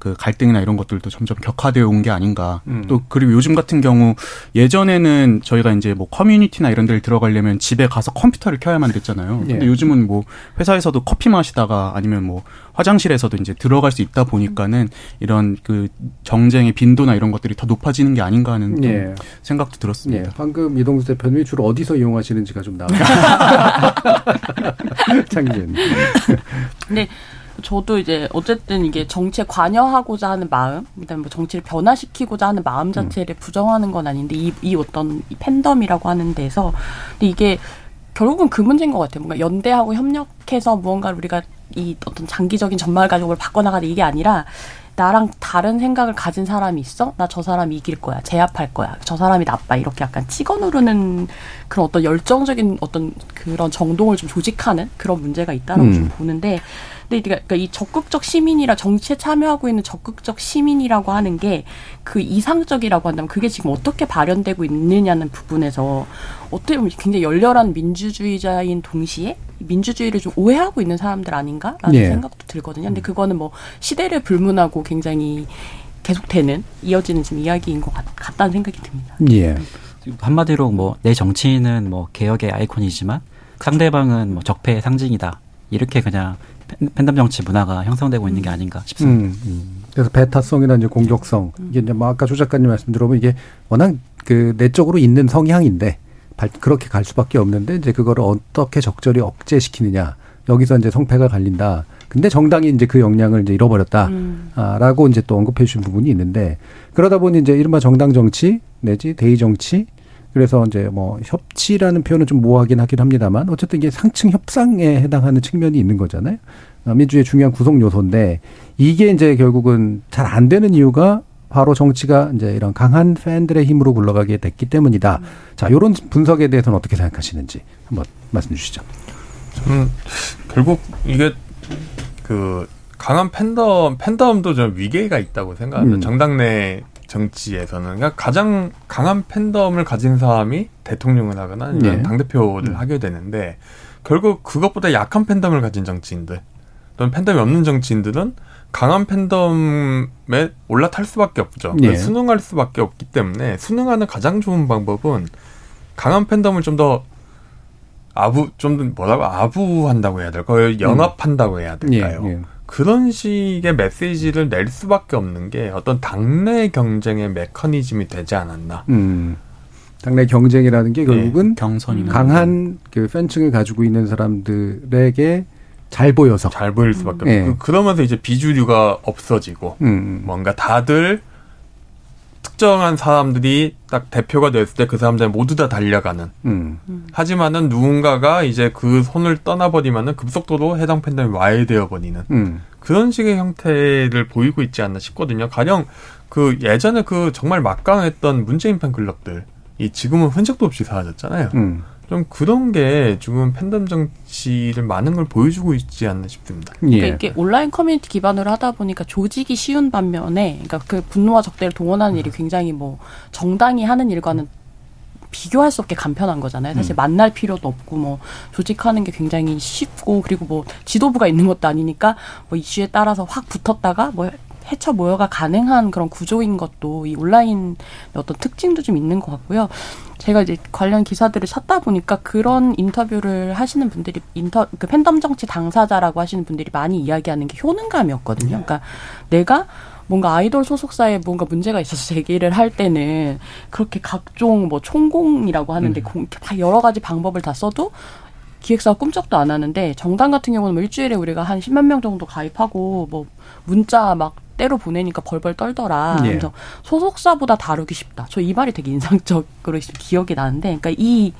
그 갈등이나 이런 것들도 점점 격화되어 온 게 아닌가. 음. 또 그리고 요즘 같은 경우 예전에는 저희가 이제 뭐 커뮤니티나 이런 데를 들어가려면 집에 가서 컴퓨터를 켜야만 됐잖아요. 근데 예. 요즘은 뭐 회사에서도 커피 마시다가 아니면 뭐 화장실에서도 이제 들어갈 수 있다 보니까는 이런 그 정쟁의 빈도나 이런 것들이 더 높아지는 게 아닌가 하는 예. 생각도 들었습니다. 예. 방금 이동수 대표님이 주로 어디서 이용하시는지가 좀 나와요. 창진. 네. 저도 이제 어쨌든 이게 정치에 관여하고자 하는 마음, 그다음에 뭐 정치를 변화시키고자 하는 마음 음. 자체를 음. 부정하는 건 아닌데 이, 이 어떤 이 팬덤이라고 하는 데서 근데 이게 결국은 그 문제인 것 같아요. 뭔가 연대하고 협력해서 무언가를 우리가 이 어떤 장기적인 전망을 가지고 뭘 바꿔나가는 이게 아니라 나랑 다른 생각을 가진 사람이 있어? 나 저 사람이 이길 거야. 제압할 거야. 저 사람이 나빠. 이렇게 약간 찍어 누르는 그런 어떤 열정적인 어떤 그런 정동을 좀 조직하는 그런 문제가 있다라고 음. 좀 보는데 근데 그러니까 이 적극적 시민이라 정치에 참여하고 있는 적극적 시민이라고 하는 게 그 이상적이라고 한다면 그게 지금 어떻게 발현되고 있느냐는 부분에서 어떻게 보면 굉장히 열렬한 민주주의자인 동시에 민주주의를 좀 오해하고 있는 사람들 아닌가라는 예. 생각도 들거든요. 근데 그거는 뭐 시대를 불문하고 굉장히 계속되는 이어지는 지금 이야기인 것 같, 다는 생각이 듭니다. 예. 한마디로 뭐 내 정치인은 뭐 개혁의 아이콘이지만 상대방은 뭐 적폐의 상징이다. 이렇게 그냥 팬덤 정치 문화가 형성되고 있는 게 음. 아닌가 싶습니다. 음, 음. 그래서 베타성이나 이제 공격성 음. 이게 이제 뭐 아까 조 작가님 말씀 들어보면 이게 워낙 그 내적으로 있는 성향인데 그렇게 갈 수밖에 없는데 이제 그거를 어떻게 적절히 억제시키느냐 여기서 이제 성패가 갈린다. 근데 정당이 이제 그 역량을 이제 잃어버렸다라고 음. 이제 또 언급해 주신 부분이 있는데 그러다 보니 이제 이른바 정당 정치 내지 대의 정치 그래서 이제 뭐 협치라는 표현은 좀 모호하긴 하긴 합니다만 어쨌든 이게 상층 협상에 해당하는 측면이 있는 거잖아요. 어, 민주주의 중요한 구성 요소인데 이게 이제 결국은 잘 안 되는 이유가 바로 정치가 이제 이런 강한 팬들의 힘으로 굴러가게 됐기 때문이다. 음. 자, 요런 분석에 대해서는 어떻게 생각하시는지 한번 말씀 주시죠. 음, 결국 이게 그 강한 팬덤 팬덤도 좀 위계가 있다고 생각합니다. 음. 정당 내 정치에서는 그러니까 가장 강한 팬덤을 가진 사람이 대통령을 하거나 아니면 네. 당 대표를 음. 하게 되는데 결국 그것보다 약한 팬덤을 가진 정치인들 또는 팬덤이 없는 정치인들은 강한 팬덤에 올라탈 수밖에 없죠. 네. 순응할 수밖에 없기 때문에 순응하는 가장 좋은 방법은 강한 팬덤을 좀 더 아부 좀 뭐라고 아부한다고 해야 될까요? 영합한다고 해야 될까요? 네. 그런 식의 메시지를 낼 수밖에 없는 게 어떤 당내 경쟁의 메커니즘이 되지 않았나. 음. 당내 경쟁이라는 게 결국은 네, 경선이나 강한 그 팬층을 가지고 있는 사람들에게 잘 보여서 잘 보일 수밖에 없고 네. 그, 러면서 이제 비주류가 없어지고 음. 뭔가 다들 특정한 사람들이 딱 대표가 됐을 때 그 사람들 모두 다 달려가는. 음. 하지만은 누군가가 이제 그 손을 떠나버리면은 급속도로 해당 팬덤이 와해되어 버리는 음. 그런 식의 형태를 보이고 있지 않나 싶거든요. 가령 그 예전에 그 정말 막강했던 문재인 팬 클럽들 이 지금은 흔적도 없이 사라졌잖아요. 음. 좀 그런 게 지금 팬덤 정치를 많은 걸 보여주고 있지 않나 싶습니다. 예. 그러니까 이게 온라인 커뮤니티 기반으로 하다 보니까 조직이 쉬운 반면에, 그러니까 그 분노와 적대를 동원하는 일이 굉장히 뭐 정당이 하는 일과는 비교할 수 없게 간편한 거잖아요. 사실 음. 만날 필요도 없고 뭐 조직하는 게 굉장히 쉽고 그리고 뭐 지도부가 있는 것도 아니니까 뭐 이슈에 따라서 확 붙었다가 뭐 해쳐 모여가 가능한 그런 구조인 것도 이 온라인 어떤 특징도 좀 있는 것 같고요. 제가 이제 관련 기사들을 찾다 보니까 그런 인터뷰를 하시는 분들이 인터 그 팬덤 정치 당사자라고 하시는 분들이 많이 이야기하는 게 효능감이었거든요. 그러니까 내가 뭔가 아이돌 소속사에 뭔가 문제가 있어서 제기를 할 때는 그렇게 각종 뭐 총공이라고 하는데 음. 여러 가지 방법을 다 써도 기획사가 꿈쩍도 안 하는데 정당 같은 경우는 뭐 일주일에 우리가 한 10만 명 정도 가입하고 뭐 문자 막 때로 보내니까 벌벌 떨더라. 예. 그래서 소속사보다 다루기 쉽다. 저 이 말이 되게 인상적으로 기억이 나는데, 그러니까 이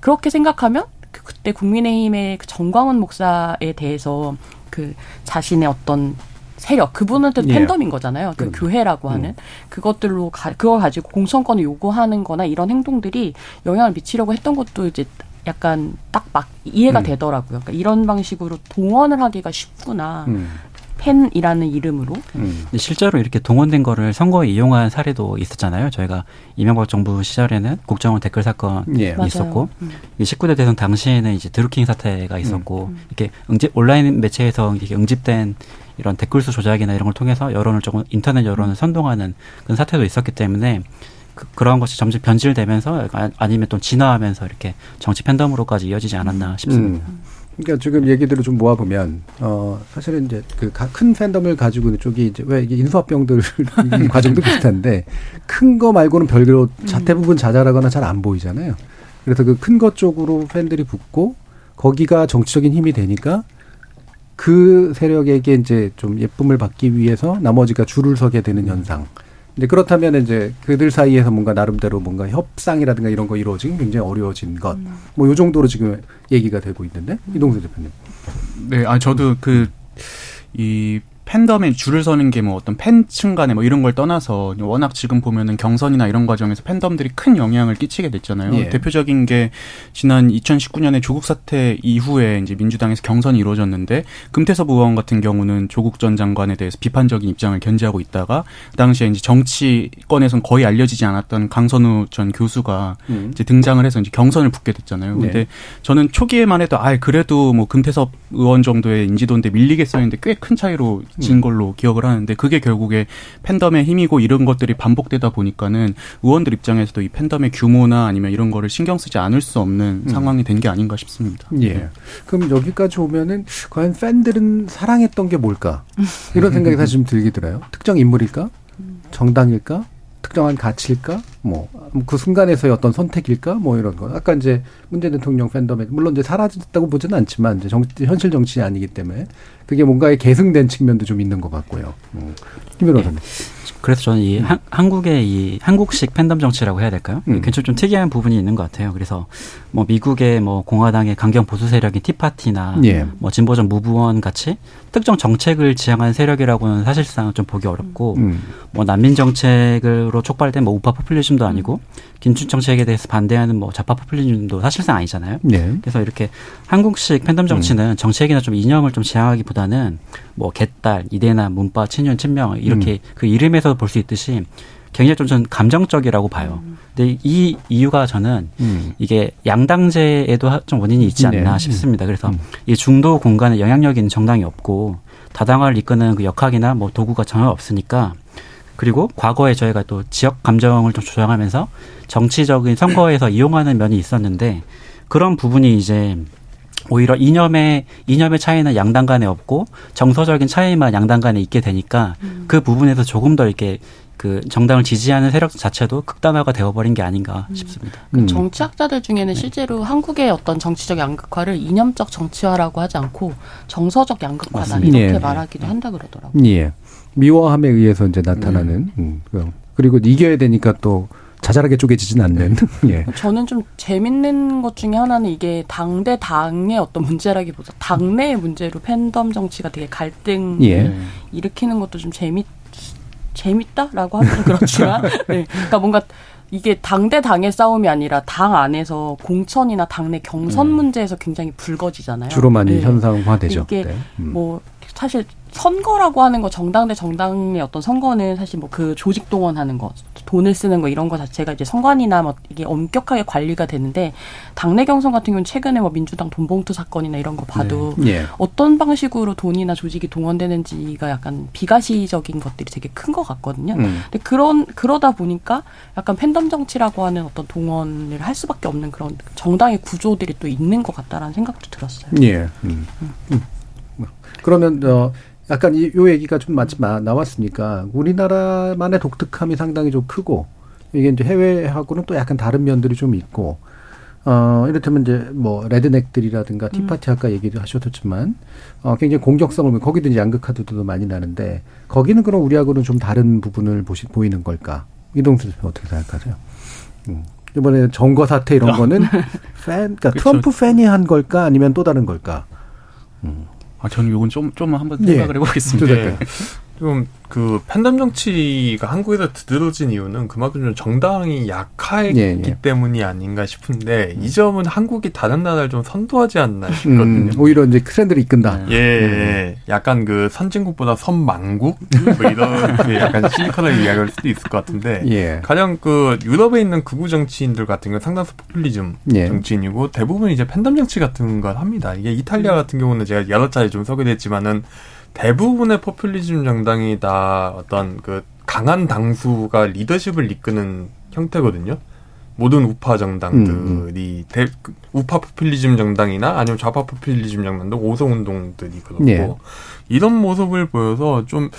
그렇게 생각하면 그 그때 국민의힘의 그 정광훈 목사에 대해서 그 자신의 어떤 세력 그분한테 예. 팬덤인 거잖아요. 그 교회라고 하는 음. 그것들로 가, 그걸 가지고 공천권을 요구하는-거나 이런 행동들이 영향을 미치려고 했던 것도 이제 약간 딱 막 이해가 음. 되더라고요. 그러니까 이런 방식으로 동원을 하기가 쉽구나. 음. 팬이라는 이름으로. 음. 실제로 이렇게 동원된 거를 선거에 이용한 사례도 있었잖아요. 저희가 이명박 정부 시절에는 국정원 댓글 사건 예. 있었고, 음. 19대 대선 당시에는 이제 드루킹 사태가 있었고, 음. 이렇게 응집 온라인 매체에서 이렇게 응집된 이런 댓글수 조작이나 이런 걸 통해서 여론을 조금 인터넷 여론을 선동하는 그런 사태도 있었기 때문에 그, 그런 것이 점점 변질되면서 아니면 또 진화하면서 이렇게 정치 팬덤으로까지 이어지지 않았나 싶습니다. 음. 그러니까 지금 얘기들을 좀 모아보면 어 사실은 이제 그 큰 팬덤을 가지고 있는 쪽이 이제 왜 이게 인수합병들 과정도 비슷한데 큰 거 말고는 별로 대부분 자잘하거나 잘 안 보이잖아요. 그래서 그 큰 것 쪽으로 팬들이 붙고 거기가 정치적인 힘이 되니까 그 세력에게 이제 좀 예쁨을 받기 위해서 나머지가 줄을 서게 되는 현상. 근데 그렇다면 이제 그들 사이에서 뭔가 나름대로 뭔가 협상이라든가 이런 거 이루어지기 굉장히 어려워진 것. 음. 뭐요 정도로 지금 얘기가 되고 있는데 이동수 대표님. 네, 아 저도 그 이 팬덤에 줄을 서는 게 뭐 어떤 팬층 간에 뭐 이런 걸 떠나서 워낙 지금 보면은 경선이나 이런 과정에서 팬덤들이 큰 영향을 끼치게 됐잖아요. 예. 대표적인 게 지난 2019년에 조국 사태 이후에 이제 민주당에서 경선이 이루어졌는데 금태섭 의원 같은 경우는 조국 전 장관에 대해서 비판적인 입장을 견지하고 있다가 그 당시에 이제 정치권에선 거의 알려지지 않았던 강선우 전 교수가 음. 이제 등장을 해서 이제 경선을 붙게 됐잖아요. 근데 네. 저는 초기에만 해도 아 그래도 뭐 금태섭 의원 정도의 인지도인데 밀리겠어 했는데 꽤 큰 차이로 진 걸로 기억을 하는데 그게 결국에 팬덤의 힘이고 이런 것들이 반복되다 보니까는 의원들 입장에서도 이 팬덤의 규모나 아니면 이런 거를 신경 쓰지 않을 수 없는 음. 상황이 된 게 아닌가 싶습니다. 예. 그럼 여기까지 오면은 과연 팬들은 사랑했던 게 뭘까? 이런 생각이 사실 좀 들게 들어요. 특정 인물일까? 정당일까? 특정한 가치일까? 뭐, 그 순간에서의 어떤 선택일까? 뭐 이런 거. 아까 이제 문재인 대통령 팬덤에, 물론 이제 사라졌다고 보지는 않지만, 이제 정, 현실 정치 아니기 때문에, 그게 뭔가에 계승된 측면도 좀 있는 것 같고요. 음. 김 변호사님. 네. 그래서 저는 이 음. 한, 한국의 이 한국식 팬덤 정치라고 해야 될까요? 음. 굉장히 좀 특이한 부분이 있는 것 같아요. 그래서 뭐 미국의 뭐 공화당의 강경 보수 세력인 티파티나 예. 뭐 진보적 무부원 같이 특정 정책을 지향하는 세력이라고는 사실상 좀 보기 어렵고 음. 뭐 난민 정책으로 촉발된 뭐 우파 포퓰리즘도 아니고 긴축 정책에 대해서 반대하는 뭐 좌파 포퓰리즘도 사실상 아니잖아요. 네. 그래서 이렇게 한국식 팬덤 정치는 음. 정책이나 좀 이념을 좀 지향하기보다는 뭐 개딸, 이대나 문파, 친윤, 친명 이렇게 음. 그 이름에서 볼 수 있듯이 굉장히 좀 저는 감정적이라고 봐요. 음. 근데 이 이유가 저는 음. 이게 양당제에도 좀 원인이 있지 않나 네. 싶습니다. 그래서 음. 이 중도 공간에 영향력 있는 정당이 없고 다당화를 이끄는 그 역학이나 뭐 도구가 전혀 없으니까 그리고 과거에 저희가 또 지역 감정을 좀 조정하면서 정치적인 선거에서 이용하는 면이 있었는데 그런 부분이 이제 오히려 이념의 이념의 차이는 양당 간에 없고 정서적인 차이만 양당 간에 있게 되니까 음. 그 부분에서 조금 더 이렇게 그 정당을 지지하는 세력 자체도 극단화가 되어버린 게 아닌가 음. 싶습니다. 그 음. 정치학자들 중에는 네. 실제로 한국의 어떤 정치적 양극화를 이념적 정치화라고 하지 않고 정서적 양극화다. 이렇게 예. 말하기도 한다 그러더라고요. 예. 미워함에 의해서 이제 나타나는 음. 음. 그리고 이겨야 되니까 또 자잘하게 쪼개지진 않는. 예. 저는 좀 재밌는 것 중에 하나는 이게 당대 당의 어떤 문제라기보다 당내의 문제로 팬덤 정치가 되게 갈등 예. 일으키는 것도 좀 재밌 재밌다라고 하면 그렇지만, 네. 그러니까 뭔가 이게 당대 당의 싸움이 아니라 당 안에서 공천이나 당내 경선 음. 문제에서 굉장히 불거지잖아요. 주로 많이 네. 현상화되죠. 이게 네. 음. 뭐 사실 선거라고 하는 거 정당 대 정당의 어떤 선거는 사실 뭐 그 조직 동원하는 거 돈을 쓰는 거 이런 거 자체가 이제 선관이나 뭐 이게 엄격하게 관리가 되는데 당내 경선 같은 경우는 최근에 뭐 민주당 돈봉투 사건이나 이런 거 봐도 네. 예. 어떤 방식으로 돈이나 조직이 동원되는지가 약간 비가시적인 것들이 되게 큰 것 같거든요. 음. 근데 그런 그러다 보니까 약간 팬덤 정치라고 하는 어떤 동원을 할 수밖에 없는 그런 정당의 구조들이 또 있는 것 같다라는 생각도 들었어요. 예. 음. 음. 그러면 어 약간 이, 요 얘기가 좀 마치 나왔으니까 우리나라만의 독특함이 상당히 좀 크고 이게 이제 해외하고는 또 약간 다른 면들이 좀 있고 어, 이를테면 이제 뭐 레드넥들이라든가 티파티 아까 얘기도 하셨지만 어, 굉장히 공격성을 거기도 이제 양극화도 많이 나는데 거기는 그럼 우리하고는 좀 다른 부분을 보시, 보이는 걸까? 이동수 대표 어떻게 생각하세요? 음. 이번에 정거 사태 이런 거는 팬, 그러니까 트럼프 팬이 한 걸까 아니면 또 다른 걸까? 음. 아, 저는 이건 좀, 좀 한번 생각을 예. 해보겠습니다. 네. 좀그 팬덤 정치가 한국에서 드들어진 이유는 그만큼 좀 정당이 약하기 예, 예. 때문이 아닌가 싶은데 음. 이 점은 한국이 다른 나라를 좀 선도하지 않나 싶거든요. 음, 오히려 이제 트렌드를 이끈다. 예, 예. 약간 그 선진국보다 선망국 뭐 이런 그 약간 시니컬하게 이야기할 수도 있을 것 같은데 예. 가장 그 유럽에 있는 극우 정치인들 같은 경우 상당수 포퓰리즘 예. 정치인이고 대부분 이제 팬덤 정치 같은 걸 합니다. 이게 이탈리아 같은 경우는 제가 여러 차례 좀 소개됐지만은 대부분의 포퓰리즘 정당이 다 어떤 그 강한 당수가 리더십을 이끄는 형태거든요. 모든 우파 정당들이 음. 대, 그 우파 포퓰리즘 정당이나 아니면 좌파 포퓰리즘 정당도 오성 운동들이 그렇고 예. 이런 모습을 보여서 좀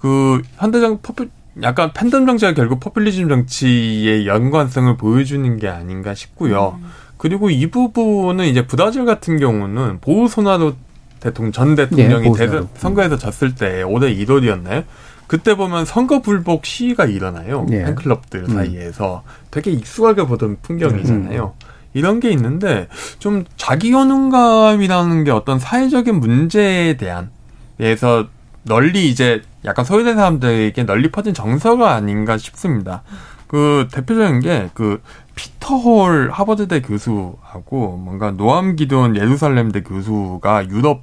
그 현대정 포퓰 약간 팬덤 정치가 결국 포퓰리즘 정치의 연관성을 보여주는 게 아닌가 싶고요. 음. 그리고 이 부분은 이제 브라질 같은 경우는 보우소나로 대통령 전 대통령이 네, 대선 선거에서 졌을 때 올해 1월이었나요? 그때 보면 선거 불복 시위가 일어나요. 네. 팬클럽들 음. 사이에서 되게 익숙하게 보던 풍경이잖아요. 음. 이런 게 있는데 좀 자기 효능감이라는 게 어떤 사회적인 문제에 대한 에서 널리 이제 약간 소외된 사람들에게 널리 퍼진 정서가 아닌가 싶습니다. 그 대표적인 게 그 피터 홀 하버드대 교수하고 뭔가 노암 기드론 예루살렘대 교수가 유럽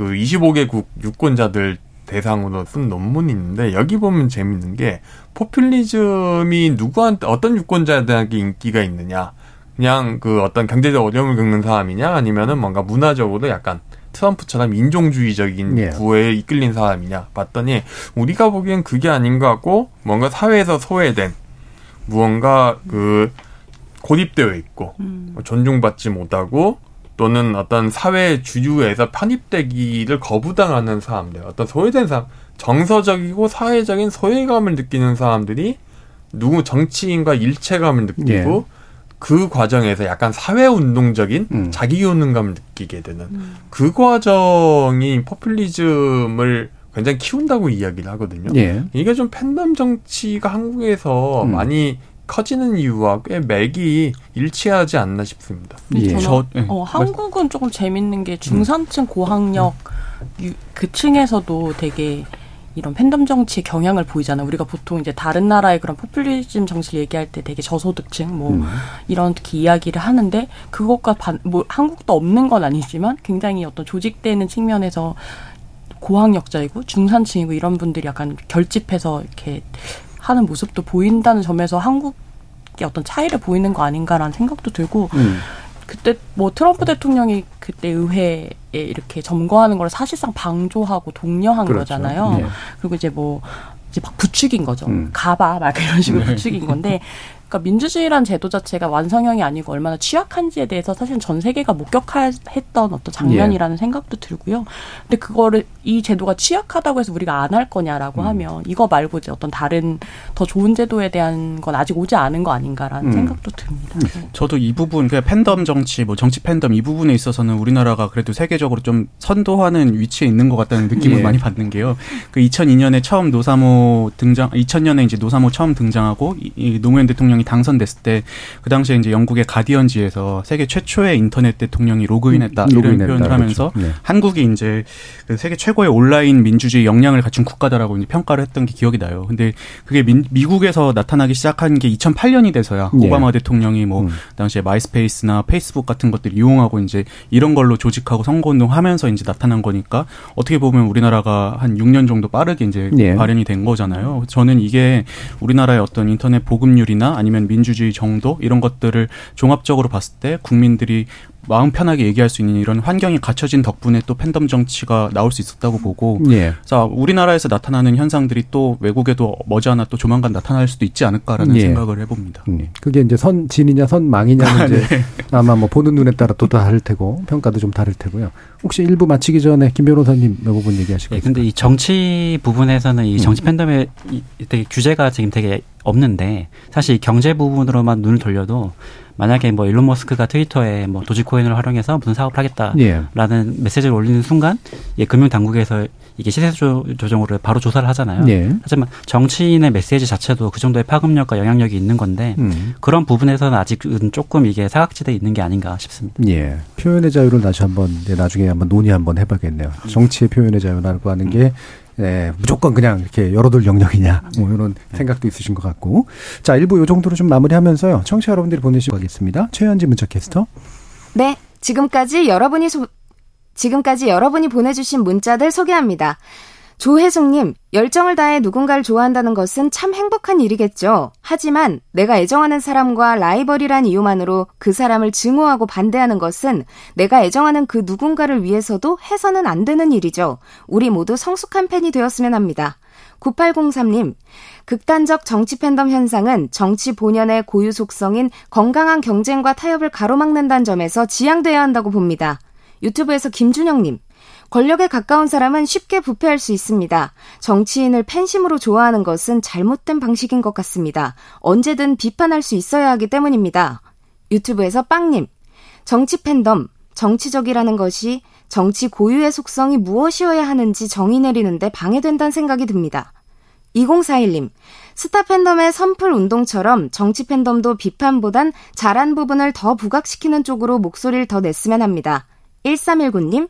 그 25개국 유권자들 대상으로 쓴 논문이 있는데 여기 보면 재밌는 게 포퓰리즘이 누구한테 어떤 유권자들에게 인기가 있느냐 그냥 그 어떤 경제적 어려움을 겪는 사람이냐 아니면은 뭔가 문화적으로 약간 트럼프처럼 인종주의적인 예. 구호에 이끌린 사람이냐 봤더니 우리가 보기엔 그게 아닌 것 같고 뭔가 사회에서 소외된 무언가 그 고립되어 있고 음. 존중받지 못하고 또는 어떤 사회 주류에서 편입되기를 거부당하는 사람들, 어떤 소외된 사람, 정서적이고 사회적인 소외감을 느끼는 사람들이 누구 정치인과 일체감을 느끼고 예. 그 과정에서 약간 사회운동적인 음. 자기효능감을 느끼게 되는 음. 그 과정이 포퓰리즘을 굉장히 키운다고 이야기를 하거든요. 예. 이게 좀 팬덤 정치가 한국에서 음. 많이 커지는 이유와 꽤 맥이 일치하지 않나 싶습니다. 예. 저, 예. 어, 한국은 조금 재밌는 게 중산층 고학력 유, 그 층에서도 되게 이런 팬덤 정치의 경향을 보이잖아요. 우리가 보통 이제 다른 나라의 그런 포퓰리즘 정치 얘기할 때 되게 저소득층 뭐 음. 이런 이야기를 하는데 그것과 반, 뭐 한국도 없는 건 아니지만 굉장히 어떤 조직되는 측면에서 고학력자이고 중산층이고 이런 분들이 약간 결집해서 이렇게 하는 모습도 보인다는 점에서 한국의 어떤 차이를 보이는 거 아닌가라는 생각도 들고 음. 그때 뭐 트럼프 대통령이 그때 의회에 이렇게 점거하는 걸 사실상 방조하고 독려한 그렇죠. 거잖아요. 네. 그리고 이제 뭐 이제 막 부추긴 거죠. 음. 가봐 막 이런 식으로 네. 부추긴 건데 그러니까 민주주의란 제도 자체가 완성형이 아니고 얼마나 취약한지에 대해서 사실 전 세계가 목격했던 어떤 장면이라는 예. 생각도 들고요. 근데 그거를 이 제도가 취약하다고 해서 우리가 안 할 거냐라고 음. 하면 이거 말고 이제 어떤 다른 더 좋은 제도에 대한 건 아직 오지 않은 거 아닌가라는 음. 생각도 듭니다. 음. 네. 저도 이 부분 그 팬덤 정치 뭐 정치 팬덤 이 부분에 있어서는 우리나라가 그래도 세계적으로 좀 선도하는 위치에 있는 것 같다는 느낌을 예. 많이 받는 게요. 그 2002년에 처음 노사모 등장 2000년에 이제 노사모 처음 등장하고 이 노무현 대통령 대통령이 당선됐을 때 그 당시에 이제 영국의 가디언지에서 세계 최초의 인터넷 대통령이 로그인했다 음, 이런 표현을 그렇죠. 하면서 그렇죠. 네. 한국이 이제 그 세계 최고의 온라인 민주주의 역량을 갖춘 국가다라고 이제 평가를 했던 게 기억이 나요. 근데 그게 민, 미국에서 나타나기 시작한 게 2008년이 돼서야 네. 오바마 대통령이 뭐 음. 당시에 마이스페이스나 페이스북 같은 것들 이용하고 이제 이런 걸로 조직하고 선거운동 하면서 이제 나타난 거니까 어떻게 보면 우리나라가 한 6년 정도 빠르게 이제 네. 발현이 된 거잖아요. 저는 이게 우리나라의 어떤 인터넷 보급률이나 아니면 아니면 민주주의 정도? 이런 것들을 종합적으로 봤을 때 국민들이 마음 편하게 얘기할 수 있는 이런 환경이 갖춰진 덕분에 또 팬덤 정치가 나올 수 있었다고 보고 예. 자 우리나라에서 나타나는 현상들이 또 외국에도 머지않아 또 조만간 나타날 수도 있지 않을까라는 예. 생각을 해봅니다. 음. 예. 그게 이제 선진이냐 선망이냐는 아, 이제 네. 아마 뭐 보는 눈에 따라 또 다를 테고 평가도 좀 다를 테고요. 혹시 일부 마치기 전에 김 변호사님 몇 부분 얘기하시고 예, 근데 이 정치 부분에서는 이 정치 음. 팬덤에 되게 규제가 지금 되게 없는데 사실 경제 부분으로만 눈을 돌려도 만약에 뭐 일론 머스크가 트위터에 뭐 도지코인을 활용해서 무슨 사업을 하겠다라는 예. 메시지를 올리는 순간 예, 금융 당국에서 이게 시세 조정으로 바로 조사를 하잖아요. 예. 하지만 정치인의 메시지 자체도 그 정도의 파급력과 영향력이 있는 건데 음. 그런 부분에서는 아직은 조금 이게 사각지대에 있는 게 아닌가 싶습니다. 예. 표현의 자유를 다시 한번 나중에 한번 논의 한번 해봐야겠네요. 정치의 표현의 자유라고 하는 게 예, 무조건 그냥 이렇게 열어둘 영역이냐, 뭐 이런 생각도 있으신 것 같고. 자, 일부 요 정도로 좀 마무리하면서요. 청취자 여러분들이 보내시고 가겠습니다. 최현지 문자 캐스터. 네. 지금까지 여러분이 소, 지금까지 여러분이 보내주신 문자들 소개합니다. 조혜숙님, 열정을 다해 누군가를 좋아한다는 것은 참 행복한 일이겠죠. 하지만 내가 애정하는 사람과 라이벌이란 이유만으로 그 사람을 증오하고 반대하는 것은 내가 애정하는 그 누군가를 위해서도 해서는 안 되는 일이죠. 우리 모두 성숙한 팬이 되었으면 합니다. 9803님, 극단적 정치 팬덤 현상은 정치 본연의 고유 속성인 건강한 경쟁과 타협을 가로막는다는 점에서 지양돼야 한다고 봅니다. 유튜브에서 김준영님, 권력에 가까운 사람은 쉽게 부패할 수 있습니다. 정치인을 팬심으로 좋아하는 것은 잘못된 방식인 것 같습니다. 언제든 비판할 수 있어야 하기 때문입니다. 유튜브에서 빵님, 정치 팬덤, 정치적이라는 것이 정치 고유의 속성이 무엇이어야 하는지 정의 내리는데 방해된다는 생각이 듭니다. 2041님, 스타 팬덤의 선풀 운동처럼 정치 팬덤도 비판보단 잘한 부분을 더 부각시키는 쪽으로 목소리를 더 냈으면 합니다. 1319님,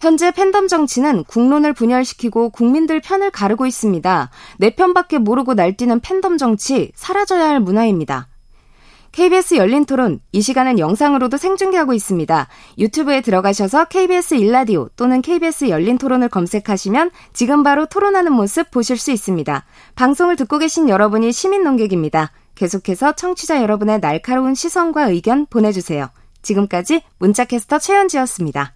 현재 팬덤 정치는 국론을 분열시키고 국민들 편을 가르고 있습니다. 내 편밖에 모르고 날뛰는 팬덤 정치 사라져야 할 문화입니다. KBS 열린 토론, 이 시간은 영상으로도 생중계하고 있습니다. 유튜브에 들어가셔서 KBS 일라디오 또는 KBS 열린 토론을 검색하시면 지금 바로 토론하는 모습 보실 수 있습니다. 방송을 듣고 계신 여러분이 시민 농객입니다. 계속해서 청취자 여러분의 날카로운 시선과 의견 보내주세요. 지금까지 문자캐스터 최현지였습니다.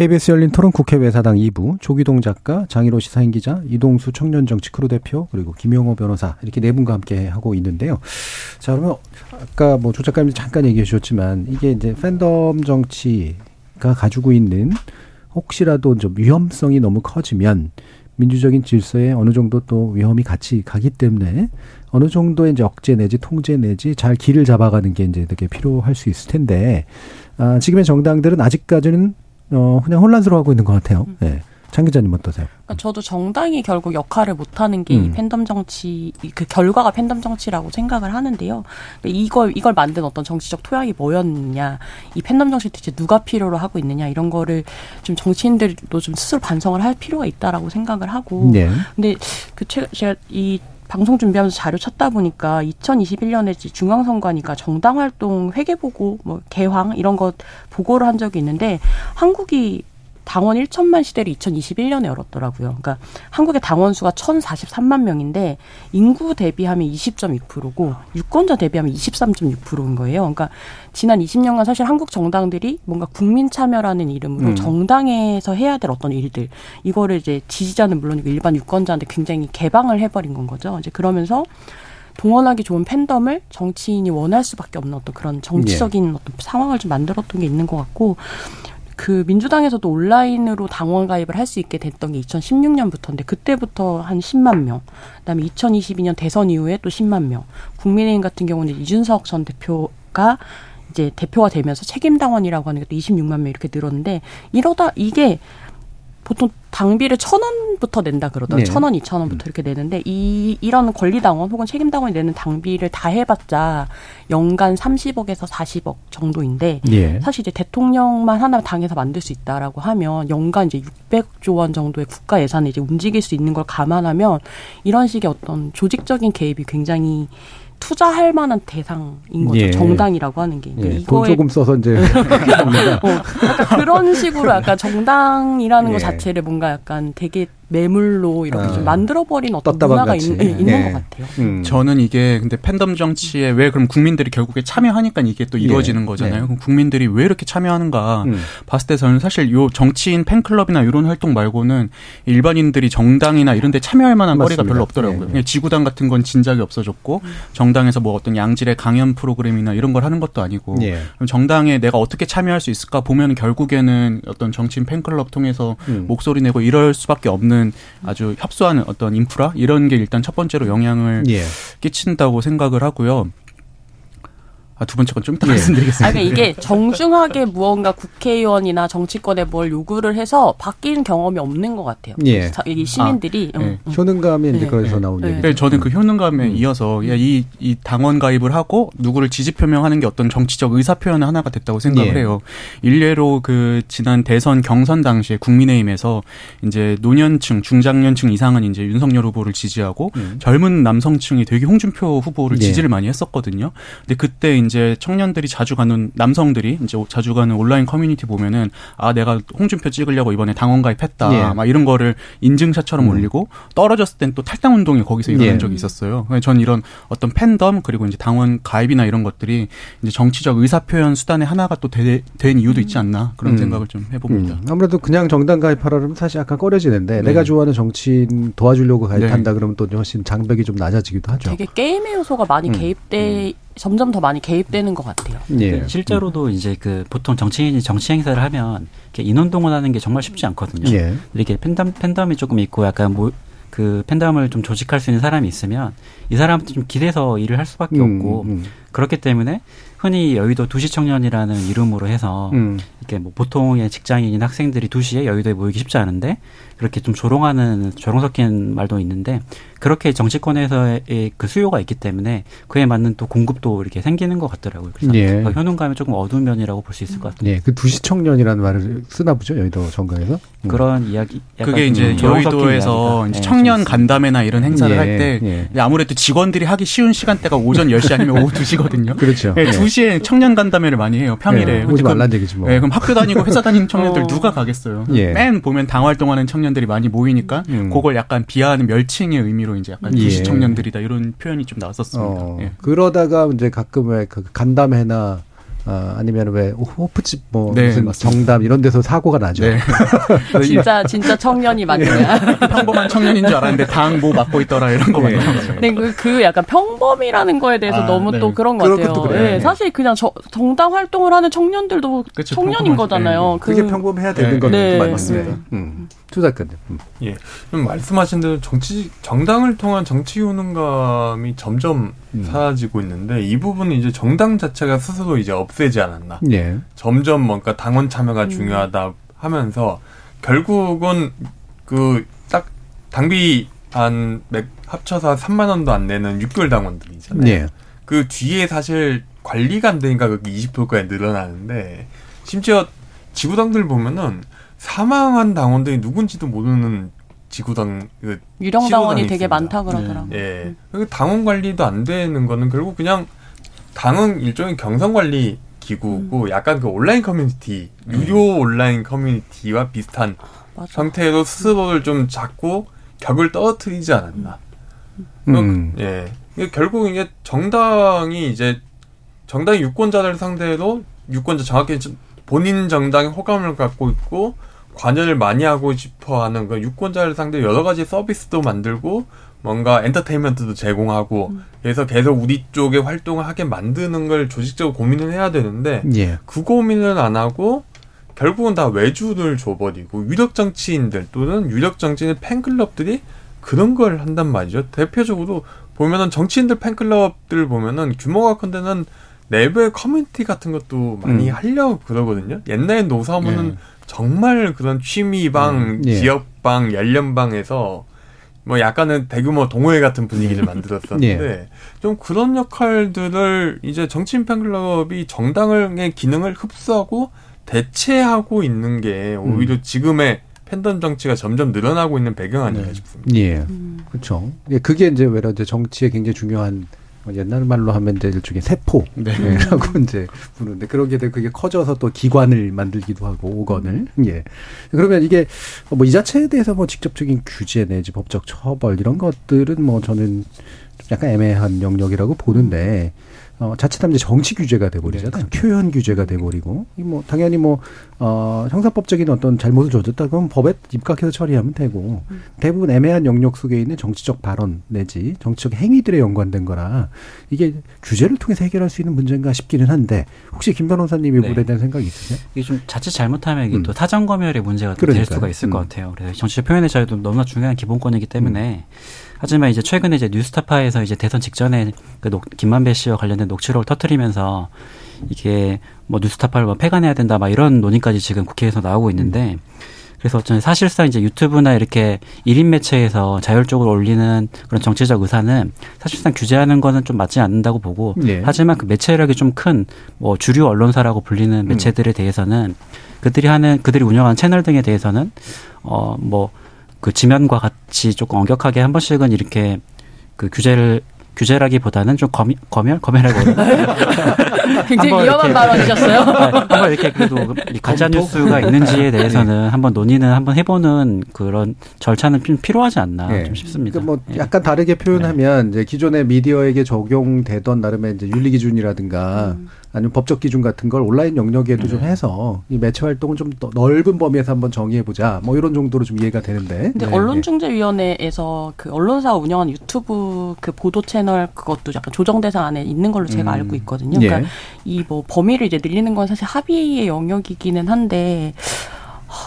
KBS 열린 토론 국회 외사당 2부 조기동 작가, 장희로 시사인 기자, 이동수 청년정치 크루 대표 그리고 김용호 변호사 이렇게 네 분과 함께 하고 있는데요. 자 그러면 아까 뭐 조 작가님 잠깐 얘기해 주셨지만 이게 이제 팬덤 정치가 가지고 있는 혹시라도 좀 위험성이 너무 커지면 민주적인 질서에 어느 정도 또 위험이 같이 가기 때문에 어느 정도의 이제 억제 내지 통제 내지 잘 길을 잡아가는 게 이제 되게 필요할 수 있을 텐데 아, 지금의 정당들은 아직까지는 어, 그냥 혼란스러워하고 있는 것 같아요. 음. 네. 장 기자님 어떠세요? 그러니까 저도 정당이 결국 역할을 못하는 게이 음. 팬덤 정치 그 결과가 팬덤 정치라고 생각을 하는데요. 이걸 이걸 만든 어떤 정치적 토양이 뭐였느냐, 이 팬덤 정치 대체 누가 필요로 하고 있느냐 이런 거를 좀 정치인들도 좀 스스로 반성을 할 필요가 있다라고 생각을 하고. 네. 근데 그 제가 이 방송 준비하면서 자료 찾다 보니까 2021년에 중앙선관위가 정당 활동 회계 보고 뭐 개황 이런 것 보고를 한 적이 있는데 한국이 당원 1천만 시대를 2021년에 열었더라고요. 그러니까 한국의 당원 수가 1,043만 명인데 인구 대비하면 20.6%고 유권자 대비하면 23.6%인 거예요. 그러니까 지난 20년간 사실 한국 정당들이 뭔가 국민 참여라는 이름으로 음. 정당에서 해야 될 어떤 일들 이거를 이제 지지자는 물론이고 일반 유권자한테 굉장히 개방을 해버린 건 거죠. 이제 그러면서 동원하기 좋은 팬덤을 정치인이 원할 수밖에 없는 어떤 그런 정치적인 예. 어떤 상황을 좀 만들었던 게 있는 것 같고 그 민주당에서도 온라인으로 당원 가입을 할 수 있게 됐던 게 2016년부터인데 그때부터 한 10만 명. 그다음에 2022년 대선 이후에 또 10만 명. 국민의힘 같은 경우는 이준석 전 대표가 이제 대표가 되면서 책임 당원이라고 하는 게 또 26만 명 이렇게 늘었는데 이러다 이게 보통 당비를 천 원부터 낸다 그러더라고요. 네. 천 원, 이천 원부터 이렇게 내는데 이 이런 권리당원 혹은 책임당원이 내는 당비를 다 해봤자 연간 삼십억에서 사십억 정도인데 네. 사실 이제 대통령만 하나 당에서 만들 수 있다라고 하면 연간 이제 육백 조 원 정도의 국가 예산을 이제 움직일 수 있는 걸 감안하면 이런 식의 어떤 조직적인 개입이 굉장히 투자할 만한 대상인 거죠. 예. 정당이라고 하는 게. 예. 돈 조금 써서 이제. 어, 약간 그런 식으로 약간 정당이라는 예. 것 자체를 뭔가 약간 되게 매물로 이렇게 아. 좀 만들어버린 어떤 문화가 있, 네. 있는 네. 것 같아요. 음. 저는 이게 근데 팬덤 정치에 왜 그럼 국민들이 결국에 참여하니까 이게 또 이루어지는 예. 거잖아요. 네. 국민들이 왜 이렇게 참여하는가 음. 봤을 때 저는 사실 요 정치인 팬클럽이나 이런 활동 말고는 일반인들이 정당이나 이런 데 참여할 만한 맞습니다. 거리가 별로 없더라고요. 네. 지구당 같은 건 진작에 없어졌고 음. 정당에서 뭐 어떤 양질의 강연 프로그램이나 이런 걸 하는 것도 아니고 예. 정당에 내가 어떻게 참여할 수 있을까 보면 결국에는 어떤 정치인 팬클럽 통해서 음. 목소리 내고 이럴 수밖에 없는 아주 협소한 어떤 인프라 이런 게 일단 첫 번째로 영향을 예. 끼친다고 생각을 하고요. 아, 두 번째 건 좀 이따 예. 말씀드리겠습니다. 아, 그러니까 이게 정중하게 무언가 국회의원이나 정치권에 뭘 요구를 해서 바뀐 경험이 없는 것 같아요. 예. 이 시민들이 아, 음, 음. 효능감이 이제 네. 거기서 나온 네. 얘기. 네, 저는 그 효능감에 음. 이어서 이, 이 당원 가입을 하고 누구를 지지 표명하는 게 어떤 정치적 의사 표현의 하나가 됐다고 생각을 예. 해요. 일례로 그 지난 대선 경선 당시에 국민의힘에서 이제 노년층, 중장년층 이상은 이제 윤석열 후보를 지지하고 음. 젊은 남성층이 되게 홍준표 후보를 예. 지지를 많이 했었거든요. 근데 그때 이제 청년들이 자주 가는 남성들이 이제 자주 가는 온라인 커뮤니티 보면은 아 내가 홍준표 찍으려고 이번에 당원 가입했다 예. 막 이런 거를 인증샷처럼 음. 올리고 떨어졌을 땐 또 탈당 운동이 거기서 일어난 예. 적이 있었어요. 저는 이런 어떤 팬덤 그리고 이제 당원 가입이나 이런 것들이 이제 정치적 의사 표현 수단의 하나가 또 된 이유도 있지 않나 그런 음. 생각을 좀 해봅니다. 음. 아무래도 그냥 정당 가입하라 그러면 사실 약간 꺼려지는데 네. 내가 좋아하는 정치인 도와주려고 가입한다 네. 그러면 또 훨씬 장벽이 좀 낮아지기도 하죠. 되게 게임의 요소가 많이 음. 개입돼 음. 점점 더 많이 개입되는 것 같아요. 예. 실제로도 이제 그 보통 정치인이 정치 행사를 하면 인원 동원하는 게 정말 쉽지 않거든요. 예. 이렇게 팬덤 팬덤이 조금 있고 약간 뭐 그 팬덤을 좀 조직할 수 있는 사람이 있으면 이 사람한테 좀 기대서 일을 할 수밖에 음, 없고 음. 그렇기 때문에 흔히 여의도 두시 청년이라는 이름으로 해서 음. 이렇게 뭐 보통의 직장인 학생들이 두시에 여의도에 모이기 쉽지 않은데 그렇게 좀 조롱하는 조롱 섞인 말도 있는데 그렇게 정치권에서의 그 수요가 있기 때문에 그에 맞는 또 공급도 이렇게 생기는 것 같더라고요. 그래서 예. 그 현운감이 조금 어두운 면이라고 볼 수 있을 것 같아요. 예, 그 두시 청년이라는 말을 쓰나 보죠 여의도 정가에서 음. 그런 이야기. 그게 이제 여의도에서 이제 네, 청년 간담회나 이런 행사를 예, 할때 예. 아무래도 직원들이 하기 쉬운 시간대가 오전 10시 아니면 오후 2시거든요. 그렇죠. 네, 2시에 청년 간담회를 많이 해요 평일에. 오지 말란 얘기지 뭐. 네, 그럼 학교 다니고 회사 다니는 청년들 어. 누가 가겠어요. 예. 맨 보면 당 활동하는 청년 들이 많이 모이니까 음. 그걸 약간 비하하는 멸칭의 의미로 이제 약간 예. 청년들이다 이런 표현이 좀 나왔었습니다. 어, 예. 그러다가 이제 가끔 왜 그 간담회나 아, 아니면 왜 호프집 뭐 네, 무슨. 정답 이런 데서 사고가 나죠. 네. 진짜 진짜 청년이 맞냐? 평범한 청년인 줄 알았는데 당 뭐 맡고 있더라 이런 거 네. 맞나요? 네, 그, 그 약간 평범이라는 거에 대해서 아, 너무 네. 또 그런 것 같아요. 네, 사실 그냥 저, 정당 활동을 하는 청년들도 그쵸, 청년인 거잖아요. 그, 게 평범해야 되는 건 네. 맞습니다. 음. 조 작가님. 음. 예. 말씀하신 대로 정치 정당을 통한 정치 효능감이 점점 음. 사라지고 있는데 이 부분은 이제 정당 자체가 스스로 이제 없애지 않았나. 예. 점점 뭔가 당원 참여가 음. 중요하다 하면서 결국은 그 딱 당비 한 합쳐서 3만 원도 안 내는 6개월 당원들이잖아요. 예. 그 뒤에 사실 관리가 안 되니까 그게 20%까지 늘어나는데 심지어 지구당들 보면은 사망한 당원들이 누군지도 모르는 지구당 그 유령 당원이 되게 많다 그러더라고요. 예. 그 당원 관리도 안 되는 거는 결국 그냥 당은 일종의 경선 관리 기구고 음. 약간 그 온라인 커뮤니티 유료 음. 온라인 커뮤니티와 비슷한 맞아. 형태로 스스로를 좀 잡고 격을 떨어뜨리지 않았나. 음. 예. 결국 이게 정당이 이제 정당 유권자를 상대로 유권자 정확히 본인 정당의 호감을 갖고 있고 관여를 많이 하고 싶어 하는 그 유권자를 상대로 여러 가지 서비스도 만들고 뭔가 엔터테인먼트도 제공하고 음. 그래서 계속 우리 쪽에 활동을 하게 만드는 걸 조직적으로 고민을 해야 되는데 예. 그 고민을 안 하고 결국은 다 외주를 줘버리고 유력 정치인들 또는 유력 정치인 팬클럽들이 그런 걸 한단 말이죠. 대표적으로 보면은 정치인들 팬클럽들 보면은 규모가 큰 데는 내부의 커뮤니티 같은 것도 많이 음. 하려고 그러거든요. 옛날에 노사모는 예. 정말 그런 취미방, 음, 예. 지역방, 연령방에서 뭐 약간은 대규모 동호회 같은 분위기를 만들었었는데 예. 좀 그런 역할들을 이제 정치인 팬클럽이 정당의 기능을 흡수하고 대체하고 있는 게 오히려 음. 지금의 팬덤 정치가 점점 늘어나고 있는 배경 아닌가 네. 싶습니다. 예. 음. 그렇죠. 예, 그게 이제 외려 이제 정치에 굉장히 중요한 옛날 말로 하면 이제 일종의 세포라고 네. 네, 이제 부르는데 그러게 되면 그게 커져서 또 기관을 만들기도 하고 오건을. 예. 그러면 이게 뭐 이 자체에 대해서 뭐 직접적인 규제 내지 법적 처벌 이런 것들은 뭐 저는 약간 애매한 영역이라고 보는데 어, 자칫하면 이제 정치 규제가 돼버리잖아요. 네, 표현 규제가 돼버리고, 뭐, 당연히 뭐, 어, 형사법적인 어떤 잘못을 저졌다 그러면 법에 입각해서 처리하면 되고, 음. 대부분 애매한 영역 속에 있는 정치적 발언 내지 정치적 행위들에 연관된 거라, 이게 규제를 통해서 해결할 수 있는 문제인가 싶기는 한데, 혹시 김 변호사님 이 네. 부분에 대한 생각이 있으세요? 이게 좀 자칫 잘못하면 이게 음. 또 사정검열의 문제가 될 수가 있을 음. 것 같아요. 그래서 정치적 표현의 자유도 너무나 중요한 기본권이기 때문에, 음. 하지만 이제 최근에 이제 뉴스타파에서 이제 대선 직전에 그 녹, 김만배 씨와 관련된 녹취록을 터트리면서 이게 뭐 뉴스타파를 뭐 폐간해야 된다 막 이런 논의까지 지금 국회에서 나오고 있는데 그래서 저는 사실상 이제 유튜브나 이렇게 일인 매체에서 자율적으로 올리는 그런 정치적 의사는 사실상 규제하는 거는 좀 맞지 않는다고 보고 네. 하지만 그 매체력이 좀 큰 뭐 주류 언론사라고 불리는 매체들에 대해서는 그들이 하는 그들이 운영하는 채널 등에 대해서는 어뭐 그 지면과 같이 조금 엄격하게 한 번씩은 이렇게 그 규제를 규제라기보다는 좀 검, 검열 검열하고 굉장히 위험한 발언이셨어요. 네, 한번 이렇게 그래도 가짜 뉴스가 있는지에 대해서는 네. 한번 논의는 한번 해보는 그런 절차는 필요하지 않나 네. 좀 싶습니다. 그러니까 뭐 네. 약간 다르게 표현하면 이제 기존의 미디어에게 적용되던 나름의 이제 윤리 기준이라든가 음. 아니면 법적 기준 같은 걸 온라인 영역에도 네. 좀 해서 이 매체 활동을 좀더 넓은 범위에서 한번 정의해 보자. 뭐 이런 정도로 좀 이해가 되는데. 근데 네. 언론중재위원회에서 그 언론사가 운영하는 유튜브 그 보도 채널 그것도 약간 조정 대상 안에 있는 걸로 제가 음. 알고 있거든요. 그러니까 예. 이뭐 범위를 이제 늘리는 건 사실 합의의 영역이기는 한데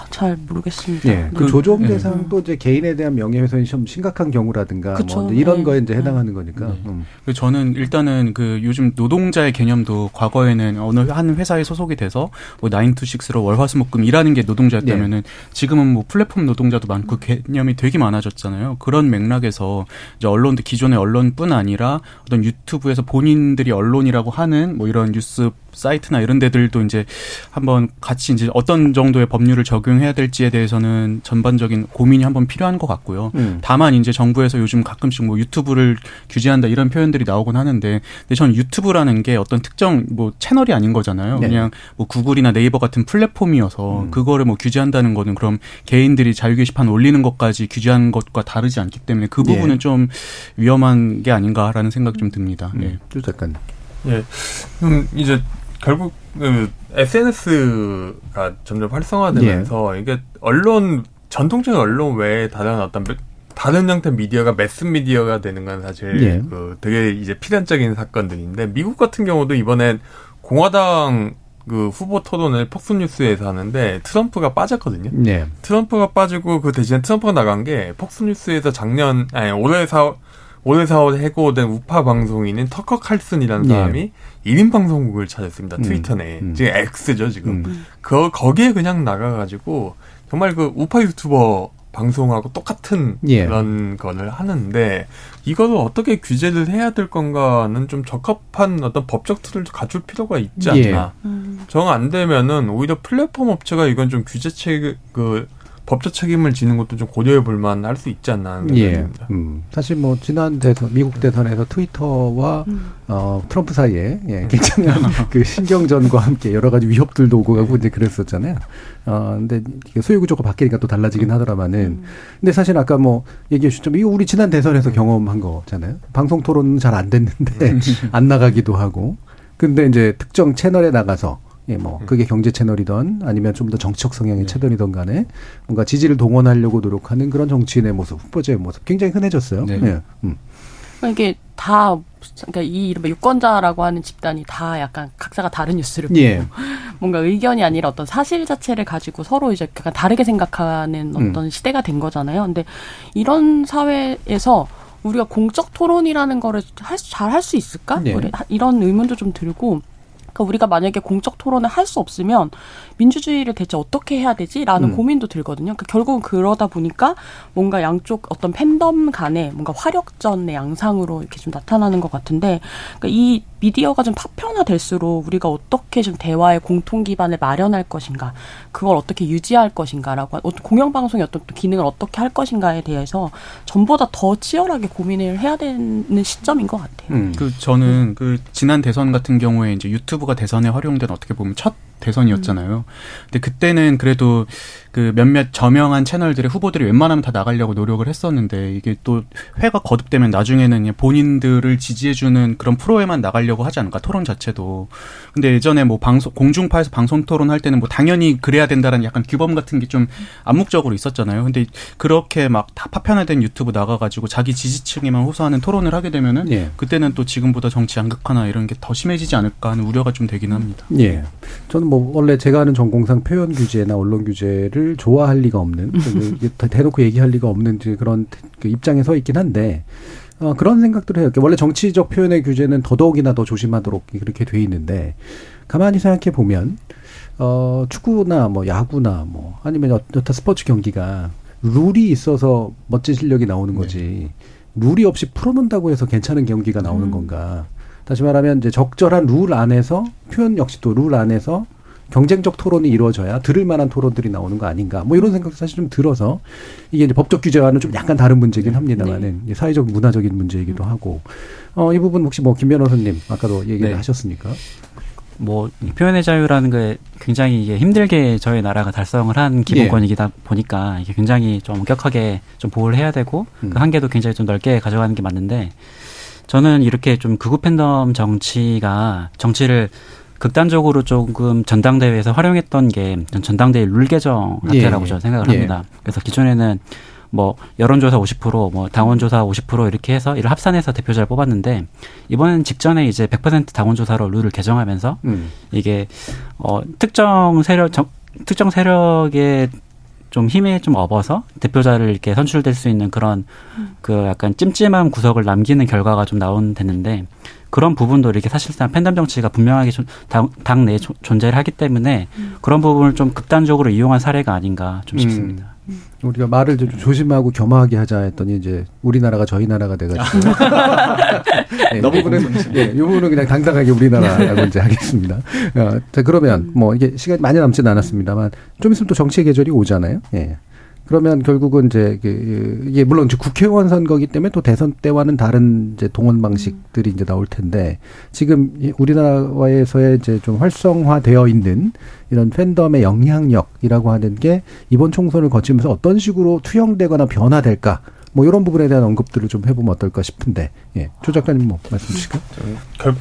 잘 모르겠습니다. 예, 그 네. 조정 예. 대상도 이제 개인에 대한 명예훼손이 좀 심각한 경우라든가 뭐 이런 네. 거에 이제 해당하는 거니까. 네. 음. 저는 일단은 그 요즘 노동자의 개념도 과거에는 어느 한 회사에 소속이 돼서 뭐 nine to six로 월화수목금 일하는 게 노동자였다면은 네. 지금은 뭐 플랫폼 노동자도 많고 개념이 되게 많아졌잖아요. 그런 맥락에서 이제 언론도 기존의 언론뿐 아니라 어떤 유튜브에서 본인들이 언론이라고 하는 뭐 이런 뉴스 사이트나 이런 데들도 이제 한번 같이 이제 어떤 정도의 법률을 적용해야 될지에 대해서는 전반적인 고민이 한번 필요한 것 같고요. 음. 다만 이제 정부에서 요즘 가끔씩 뭐 유튜브를 규제한다 이런 표현들이 나오곤 하는데 근데 저는 유튜브라는 게 어떤 특정 뭐 채널이 아닌 거잖아요. 네. 그냥 뭐 구글이나 네이버 같은 플랫폼이어서 음. 그거를 뭐 규제한다는 거는 그럼 개인들이 자유 게시판 올리는 것까지 규제한 것과 다르지 않기 때문에 그 부분은 네. 좀 위험한 게 아닌가라는 생각 좀 듭니다. 음. 네. 잠깐. 예. 그럼 이제 결국 그 SNS가 점점 활성화되면서 예. 이게 언론 전통적인 언론 외에 다른 어떤 다른 형태 미디어가 매스 미디어가 되는 건 사실 예. 그 되게 이제 필연적인 사건들인데 미국 같은 경우도 이번엔 공화당 그 후보 토론을 폭스 뉴스에서 하는데 트럼프가 빠졌거든요. 네. 트럼프가 빠지고 그 대신 트럼프가 나간 게 폭스 뉴스에서 작년 아니 올해 4 오늘 4월 해고된 우파 방송인인 터커 칼슨이라는 예. 사람이 예. 1인 방송국을 찾았습니다. 음. 트위터 내에. 음. 지금 X죠, 지금. 음. 그, 거기에 그냥 나가가지고, 정말 그 우파 유튜버 방송하고 똑같은 예. 그런 거를 하는데, 이거를 어떻게 규제를 해야 될 건가는 좀 적합한 어떤 법적 틀을 갖출 필요가 있지 예. 않나. 예. 음. 정안 되면은 오히려 플랫폼 업체가 이건 좀 규제책을, 그, 법적 책임을 지는 것도 좀 고려해 볼 만할 수 있지 않나 하는 예. 음. 사실 뭐 지난 대선 미국 대선에서 트위터와 음. 어 트럼프 사이에 예, 굉장한 그 신경전과 함께 여러 가지 위협들도 오고 가고 이제 그랬었잖아요. 어 근데 소유 구조가 바뀌니까 또 달라지긴 음. 하더라마는 음. 근데 사실 아까 뭐 얘기해 주셨지만 이거 우리 지난 대선에서 음. 경험한 거잖아요. 방송 토론은 잘 안 됐는데 음. 안 나가기도 하고 근데 이제 특정 채널에 나가서 예, 뭐 음. 그게 경제 채널이던 아니면 좀 더 정치적 성향의 네. 채널이던 간에 뭔가 지지를 동원하려고 노력하는 그런 정치인의 모습, 후보자의 모습 굉장히 흔해졌어요. 네. 네. 음. 그러니까 이게 다 그러니까 이 이른바 유권자라고 하는 집단이 다 약간 각자가 다른 뉴스를 보고 예. 뭔가 의견이 아니라 어떤 사실 자체를 가지고 서로 이제 약간 다르게 생각하는 음. 어떤 음. 시대가 된 거잖아요. 근데 이런 사회에서 우리가 공적 토론이라는 거를 잘 할 수 있을까? 네. 이런 의문도 좀 들고 그러니까 우리가 만약에 공적 토론을 할 수 없으면 민주주의를 대체 어떻게 해야 되지라는 음. 고민도 들거든요. 그러니까 결국은 그러다 보니까 뭔가 양쪽 어떤 팬덤 간에 뭔가 화력전의 양상으로 이렇게 좀 나타나는 것 같은데 그러니까 이 미디어가 좀 파편화될수록 우리가 어떻게 좀 대화의 공통 기반을 마련할 것인가, 그걸 어떻게 유지할 것인가라고 공영방송의 어떤 기능을 어떻게 할 것인가에 대해서 전보다 더 치열하게 고민을 해야 되는 시점인 것 같아요. 음. 그 저는 그 지난 대선 같은 경우에 이제 유튜브가 대선에 활용된 어떻게 보면 첫 대선이었잖아요. 근데 그때는 그래도 그 몇몇 저명한 채널들의 후보들이 웬만하면 다 나가려고 노력을 했었는데 이게 또 회가 거듭되면 나중에는 본인들을 지지해주는 그런 프로에만 나가려고 하지 않을까 토론 자체도. 근데 예전에 뭐 방송 공중파에서 방송 토론 할 때는 뭐 당연히 그래야 된다라는 약간 규범 같은 게 좀 암묵적으로 있었잖아요. 근데 그렇게 막 다 파편화된 유튜브 나가가지고 자기 지지층에만 호소하는 토론을 하게 되면은 예. 그때는 또 지금보다 정치 양극화나 이런 게 더 심해지지 않을까 하는 우려가 좀 되긴 합니다. 예. 저는 뭐 원래 제가 하는 전공상 표현 규제나 언론 규제를 좋아할 리가 없는 대놓고 얘기할 리가 없는 그런 그 입장에 서 있긴 한데 어, 그런 생각들을 해요. 원래 정치적 표현의 규제는 더더욱이나 더 조심하도록 그렇게 돼 있는데 가만히 생각해 보면 어, 축구나 뭐 야구나 뭐 아니면 여타 스포츠 경기가 룰이 있어서 멋진 실력이 나오는 거지. 네. 룰이 없이 풀어놓는다고 해서 괜찮은 경기가 나오는 음. 건가. 다시 말하면 이제 적절한 룰 안에서 표현 역시도 룰 안에서 경쟁적 토론이 이루어져야 들을 만한 토론들이 나오는 거 아닌가. 뭐 이런 생각도 사실 좀 들어서 이게 이제 법적 규제와는 좀 약간 다른 문제긴 합니다만은 네. 사회적 문화적인 문제이기도 하고 어, 이 부분 혹시 뭐 김 변호사님 아까도 얘기를 네. 하셨으니까. 뭐 표현의 자유라는 게 굉장히 이게 힘들게 저희 나라가 달성을 한 기본권이기다 예. 보니까 이게 굉장히 좀 엄격하게 좀 보호를 해야 되고 음. 그 한계도 굉장히 좀 넓게 가져가는 게 맞는데 저는 이렇게 좀 극우 팬덤 정치가 정치를 극단적으로 조금 전당대회에서 활용했던 게 전당대회 룰 개정 사태라고 예. 저는 생각을 예. 합니다. 그래서 기존에는 뭐 여론조사 50%뭐 당원조사 50% 이렇게 해서 이를 합산해서 대표자를 뽑았는데 이번엔 직전에 이제 100% 당원조사로 룰을 개정하면서 음. 이게 어 특정 세력 정, 특정 세력의 좀 힘에 좀 업어서 대표자를 이렇게 선출될 수 있는 그런 음. 그 약간 찜찜한 구석을 남기는 결과가 좀 나온 됐는데 그런 부분도 이렇게 사실상 팬덤 정치가 분명하게 당, 당내에 존재를 하기 때문에 음. 그런 부분을 좀 극단적으로 이용한 사례가 아닌가 좀 음. 싶습니다. 음. 우리가 말을 좀 조심하고 겸허하게 하자 했더니 이제 우리나라가 저희 나라가 돼가지고 네, 너무 부분은 예, 이 부분은 그냥 당당하게 우리나라라고 이제 하겠습니다. 어, 자 그러면 뭐 이게 시간이 많이 남지는 않았습니다만 좀 있으면 또 정치의 계절이 오잖아요. 예. 그러면 결국은 이제 그 이게 물론 이제 국회의원 선거기 때문에 또 대선 때와는 다른 이제 동원 방식들이 이제 나올 텐데 지금 우리나라에서의 이제 좀 활성화되어 있는 이런 팬덤의 영향력이라고 하는 게 이번 총선을 거치면서 어떤 식으로 투영되거나 변화될까 뭐 이런 부분에 대한 언급들을 좀 해보면 어떨까 싶은데 예. 조 작가님 뭐 말씀 주실까요? 결,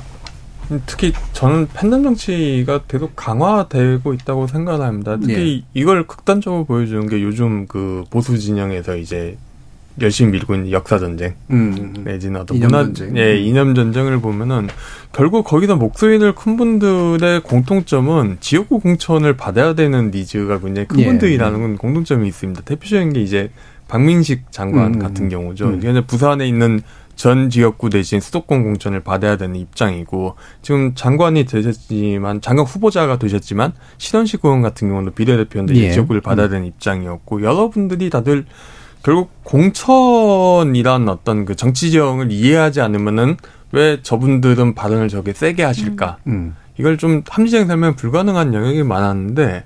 특히 저는 팬덤 정치가 계속 강화되고 있다고 생각합니다. 특히 예. 이걸 극단적으로 보여주는 게 요즘 그 보수 진영에서 이제 열심히 밀고 있는 역사 전쟁 음, 내지는 어떤 문화 전쟁. 예 이념 전쟁을 보면은 결국 거기서 목소리를 큰 분들의 공통점은 지역구 공천을 받아야 되는 니즈가 굉장히 큰 예. 분들이라는 건 공통점이 있습니다. 대표적인 게 이제 박민식 장관 음, 같은 경우죠. 음. 부산에 있는 전 지역구 대신 수도권 공천을 받아야 되는 입장이고 지금 장관이 되셨지만 장관 후보자가 되셨지만 신원식 의원 같은 경우는 비례대표인데 예. 지역구를 받아야 음. 되는 입장이었고 여러분들이 다들 결국 공천이란 어떤 그 정치 지형을 이해하지 않으면은 왜 저분들은 발언을 저게 세게 하실까? 음. 음. 이걸 좀 합리적인 설명 불가능한 영역이 많았는데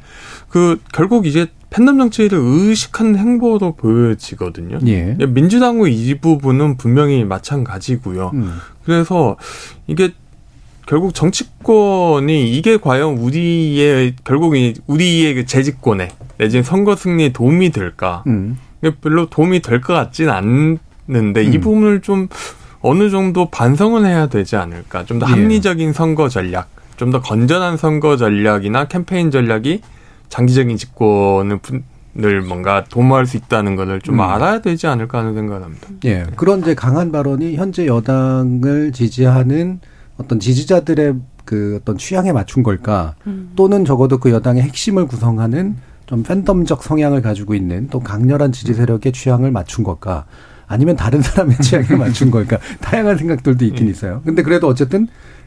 그 결국 이제 팬덤 정치를 의식한 행보로 보여지거든요. 예. 민주당의 이 부분은 분명히 마찬가지고요. 음. 그래서 이게 결국 정치권이 이게 과연 우리의 결국 우리의 그 재집권에 내지는 선거 승리에 도움이 될까? 음. 별로 도움이 될 것 같지는 않는데 음. 이 부분을 좀 어느 정도 반성을 해야 되지 않을까? 좀더 예. 합리적인 예. 선거 전략, 좀 더 건전한 선거 전략이나 캠페인 전략이 장기적인 집권을 늘 뭔가 도모할 수 있다는 것을 좀 음. 알아야 되지 않을까 하는 생각을 합니다. 예. 그런 이제 강한 발언이 현재 여당을 지지하는 어떤 지지자들의 그 어떤 취향에 맞춘 걸까? 음. 또는 적어도 그 여당의 핵심을 구성하는 좀 팬덤적 성향을 가지고 있는 또 강렬한 지지 세력의 취향을 맞춘 걸까? 아니면 다른 사람의 취향에 맞춘 걸까? 다양한 생각들도 있긴 음. 있어요. 근데 그래도 어쨌든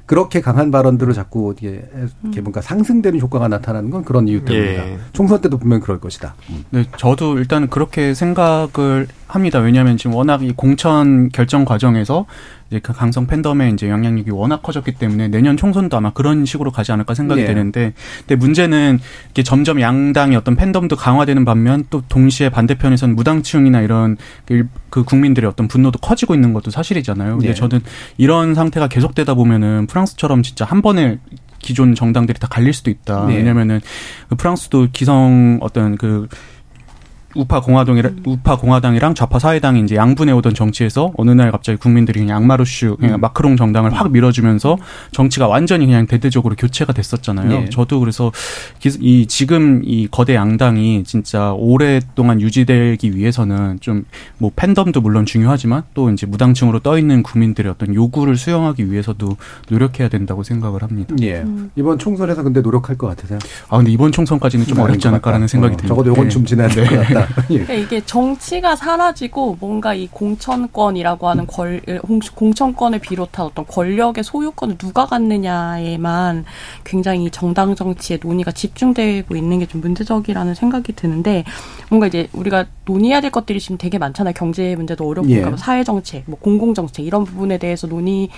그렇게 강한 발언들을 자꾸 이게 이렇게 뭔가 상승되는 효과가 나타나는 건 그런 이유 때문이다. 예. 총선 때도 분명 그럴 것이다. 음. 네, 저도 일단 그렇게 생각을 합니다. 왜냐하면 지금 워낙 이 공천 결정 과정에서 이제 그 강성 팬덤의 이제 영향력이 워낙 커졌기 때문에 내년 총선도 아마 그런 식으로 가지 않을까 생각이 예. 되는데 근데 문제는 이게 점점 양당의 어떤 팬덤도 강화되는 반면 또 동시에 반대편에서는 무당층이나 이런 그, 그 국민들의 어떤 분노도 커지고 있는 것도 사실이잖아요. 근데 예. 저는 이런 상태가 계속되다 보면은 프랑스처럼 진짜 한 번에 기존 정당들이 다 갈릴 수도 있다. 네. 왜냐면은 그 프랑스도 기성 어떤 그 우파 공화당이랑 음. 우파 공화당이랑 좌파 사회당이 이제 양분해 오던 정치에서 어느 날 갑자기 국민들이 그냥 악마루슈 그냥 음. 마크롱 정당을 확 밀어주면서 정치가 완전히 그냥 대대적으로 교체가 됐었잖아요. 네. 저도 그래서 이 지금 이 거대 양당이 진짜 오랫동안 유지되기 위해서는 좀 뭐 팬덤도 물론 중요하지만 또 이제 무당층으로 떠 있는 국민들의 어떤 요구를 수용하기 위해서도 노력해야 된다고 생각을 합니다. 예. 음. 이번 총선에서 근데 노력할 것 같으세요? 아 근데 이번 총선까지는 좀 어렵지 않을까라는 생각이 어, 듭니다. 적어도 이건 네. 좀 지나야 될것 네. 같다. 예. 그러니까 이게 정치가 사라지고 뭔가 이 공천권이라고 하는 권 공천권을 비롯한 어떤 권력의 소유권을 누가 갖느냐에만 굉장히 정당 정치의 논의가 집중되고 있는 게 좀 문제적이라는 생각이 드는데 뭔가 이제 우리가 논의해야 될 것들이 지금 되게 많잖아요. 경제 문제도 어렵고 예. 사회 정책, 뭐 공공 정책 이런 부분에 대해서 논의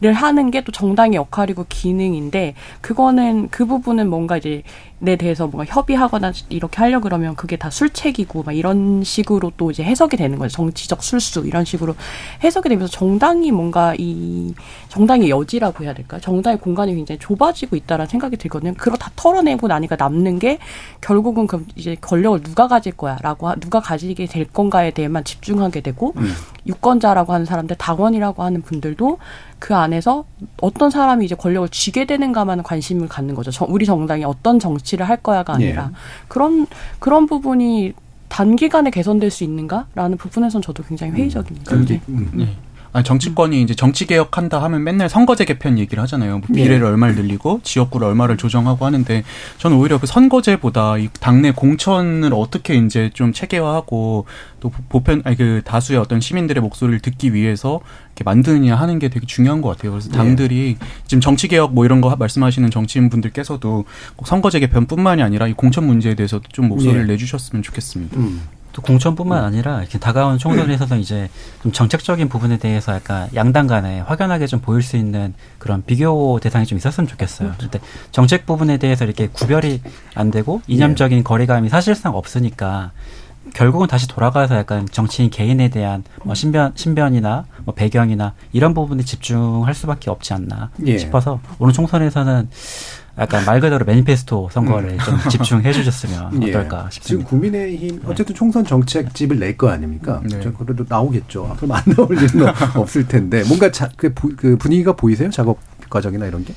를 하는 게 또 정당의 역할이고 기능인데 그거는 그 부분은 뭔가 이제 내 대해서 뭔가 협의하거나 이렇게 하려 그러면 그게 다 술책이고 막 이런 식으로 또 이제 해석이 되는 거죠. 정치적 술수 이런 식으로 해석이 되면서 정당이 뭔가 이 정당의 여지라고 해야 될까? 정당의 공간이 굉장히 좁아지고 있다라는 생각이 들거든요. 그걸 다 털어내고 나니까 남는 게 결국은 그럼 이제 권력을 누가 가질 거야라고 누가 가지게 될 건가에 대해만 집중하게 되고 음. 유권자라고 하는 사람들, 당원이라고 하는 분들도 그 안에서 어떤 사람이 이제 권력을 쥐게 되는가만 관심을 갖는 거죠. 저, 우리 정당이 어떤 정치를 할 거야가 아니라 예. 그런 그런 부분이 단기간에 개선될 수 있는가라는 부분에선 저도 굉장히 음. 회의적입니다. 음. 네. 음. 네. 아니, 정치권이 이제 정치 개혁한다 하면 맨날 선거제 개편 얘기를 하잖아요. 뭐 비례를 네. 얼마를 늘리고 지역구를 얼마를 조정하고 하는데 저는 오히려 그 선거제보다 이 당내 공천을 어떻게 이제 좀 체계화하고 또 보편 아니 그 다수의 어떤 시민들의 목소리를 듣기 위해서 이렇게 만드느냐 하는 게 되게 중요한 것 같아요. 그래서 네. 당들이 네. 지금 정치 개혁 뭐 이런 거 말씀하시는 정치인 분들께서도 꼭 선거제 개편뿐만이 아니라 이 공천 문제에 대해서도 좀 목소리를 네. 내주셨으면 좋겠습니다. 음. 또 공천뿐만 네. 아니라 이렇게 다가온 총선에서도 이제 좀 정책적인 부분에 대해서 약간 양당 간에 확연하게 좀 보일 수 있는 그런 비교 대상이 좀 있었으면 좋겠어요. 그렇죠. 근데 정책 부분에 대해서 이렇게 구별이 안 되고 이념적인 네. 거리감이 사실상 없으니까 결국은 다시 돌아가서 약간 정치인 개인에 대한 뭐 신변 신변이나 뭐 배경이나 이런 부분에 집중할 수밖에 없지 않나 예. 싶어서 오늘 총선에서는 약간 말 그대로 매니페스토 선거를 음. 좀 집중해 주셨으면 예. 어떨까 싶습니다. 지금 국민의힘 네. 어쨌든 총선 정책집을 낼 거 아닙니까? 네. 그래도 나오겠죠. 그럼 안 나올 일은 없을 텐데 뭔가 자, 그, 그 분위기가 보이세요? 작업 과정이나 이런 게?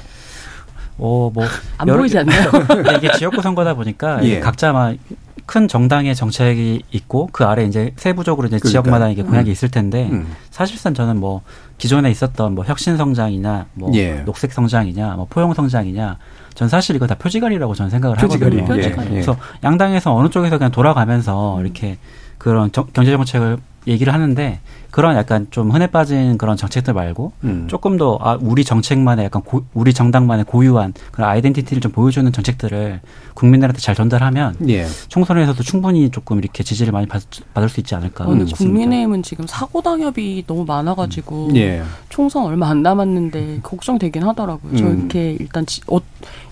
어, 뭐. 안 보이지 않나요? 이게 지역구 선거다 보니까 예. 각자 막큰 정당의 정책이 있고 그 아래 이제 세부적으로 이제 그러니까. 지역마다 이게 공약이 음. 있을 텐데 음. 사실상 저는 뭐 기존에 있었던 뭐 혁신 성장이나 뭐 예. 녹색 성장이냐 뭐 포용 성장이냐 전 사실 이거 다 표지가리라고 저는 생각을 표지가리. 하거든요. 표지가리. 예. 그래서 양당에서 어느 쪽에서 그냥 돌아가면서 음. 이렇게 그런 경제 정책을 얘기를 하는데 그런 약간 좀 흔해 빠진 그런 정책들 말고 음. 조금 더 아, 우리 정책만의 약간 고, 우리 정당만의 고유한 그런 아이덴티티를 좀 보여주는 정책들을 국민들한테 잘 전달하면 예. 총선에서도 충분히 조금 이렇게 지지를 많이 받, 받을 수 있지 않을까. 어, 국민의힘은 지금 사고 당협이 너무 많아가지고 음. 예. 총선 얼마 안 남았는데 걱정되긴 하더라고요. 음. 저 이렇게 일단 지, 어,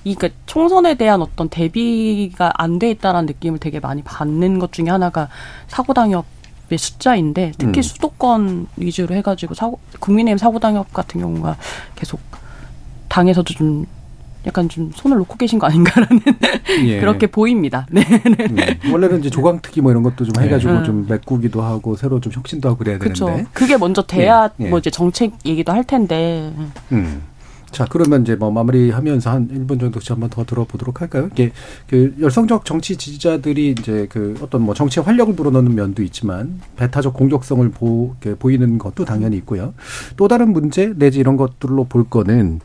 이 그러니까 총선에 대한 어떤 대비가 안 돼 있다라는 느낌을 되게 많이 받는 것 중에 하나가 사고 당협 의 숫자인데 특히 음. 수도권 위주로 해가지고 사고 국민의힘 사고당협 같은 경우가 계속 당에서도 좀 약간 좀 손을 놓고 계신 거 아닌가라는 예. 그렇게 보입니다. 네. 네. 음. 원래는 이제 조강특위 뭐 이런 것도 좀 해가지고 네. 좀 메꾸기도 하고 새로 좀 혁신도 하고 그래야 그쵸. 되는데 그게 먼저 돼야 예. 뭐 이제 정책 얘기도 할 텐데. 음. 자, 그러면 이제 뭐 마무리하면서 한 1분 정도씩 한번 더 들어보도록 할까요? 이게 그 열성적 정치 지지자들이 이제 그 어떤 뭐 정치에 활력을 불어넣는 면도 있지만 배타적 공격성을 보, 보이는 것도 당연히 있고요. 또 다른 문제 내지 이런 것들로 볼 거는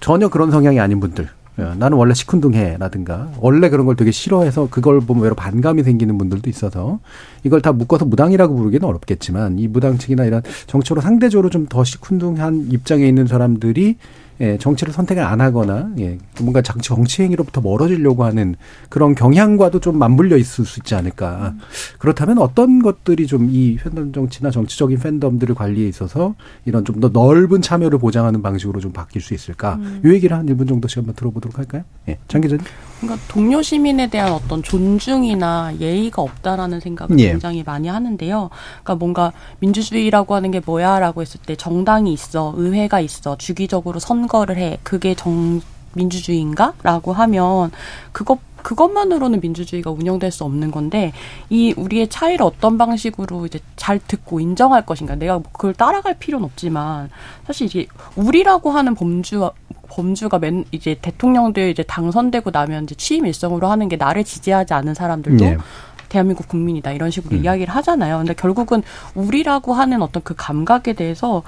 전혀 그런 성향이 아닌 분들. 어, 나는 원래 시큰둥해라든가 원래 그런 걸 되게 싫어해서 그걸 보면 외로 반감이 생기는 분들도 있어서 이걸 다 묶어서 무당이라고 부르기는 어렵겠지만 이 무당층이나 이런 정치로 상대적으로 좀 더 시큰둥한 입장에 있는 사람들이 예, 정치를 선택을 안 하거나 예, 뭔가 정치 행위로부터 멀어지려고 하는 그런 경향과도 좀 맞물려 있을 수 있지 않을까. 음. 그렇다면 어떤 것들이 좀 이 팬덤 정치나 정치적인 팬덤들을 관리에 있어서 이런 좀 더 넓은 참여를 보장하는 방식으로 좀 바뀔 수 있을까? 음. 이 얘기를 한 1분 정도 시간만 들어보도록 할까요? 예, 장 기자님. 그러니까 동료 시민에 대한 어떤 존중이나 예의가 없다라는 생각을 예. 굉장히 많이 하는데요. 그러니까 뭔가 민주주의라고 하는 게 뭐야라고 했을 때 정당이 있어, 의회가 있어, 주기적으로 선거를 해. 그게 정 민주주의인가라고 하면 그것 그것만으로는 민주주의가 운영될 수 없는 건데 이 우리의 차이를 어떤 방식으로 이제 잘 듣고 인정할 것인가 내가 그걸 따라갈 필요는 없지만 사실 이제 우리라고 하는 범주 범주가 맨 이제 대통령들 이제 당선되고 나면 이제 취임 일성으로 하는 게 나를 지지하지 않은 사람들도 네. 대한민국 국민이다 이런 식으로 음. 이야기를 하잖아요. 근데 결국은 우리라고 하는 어떤 그 감각에 대해서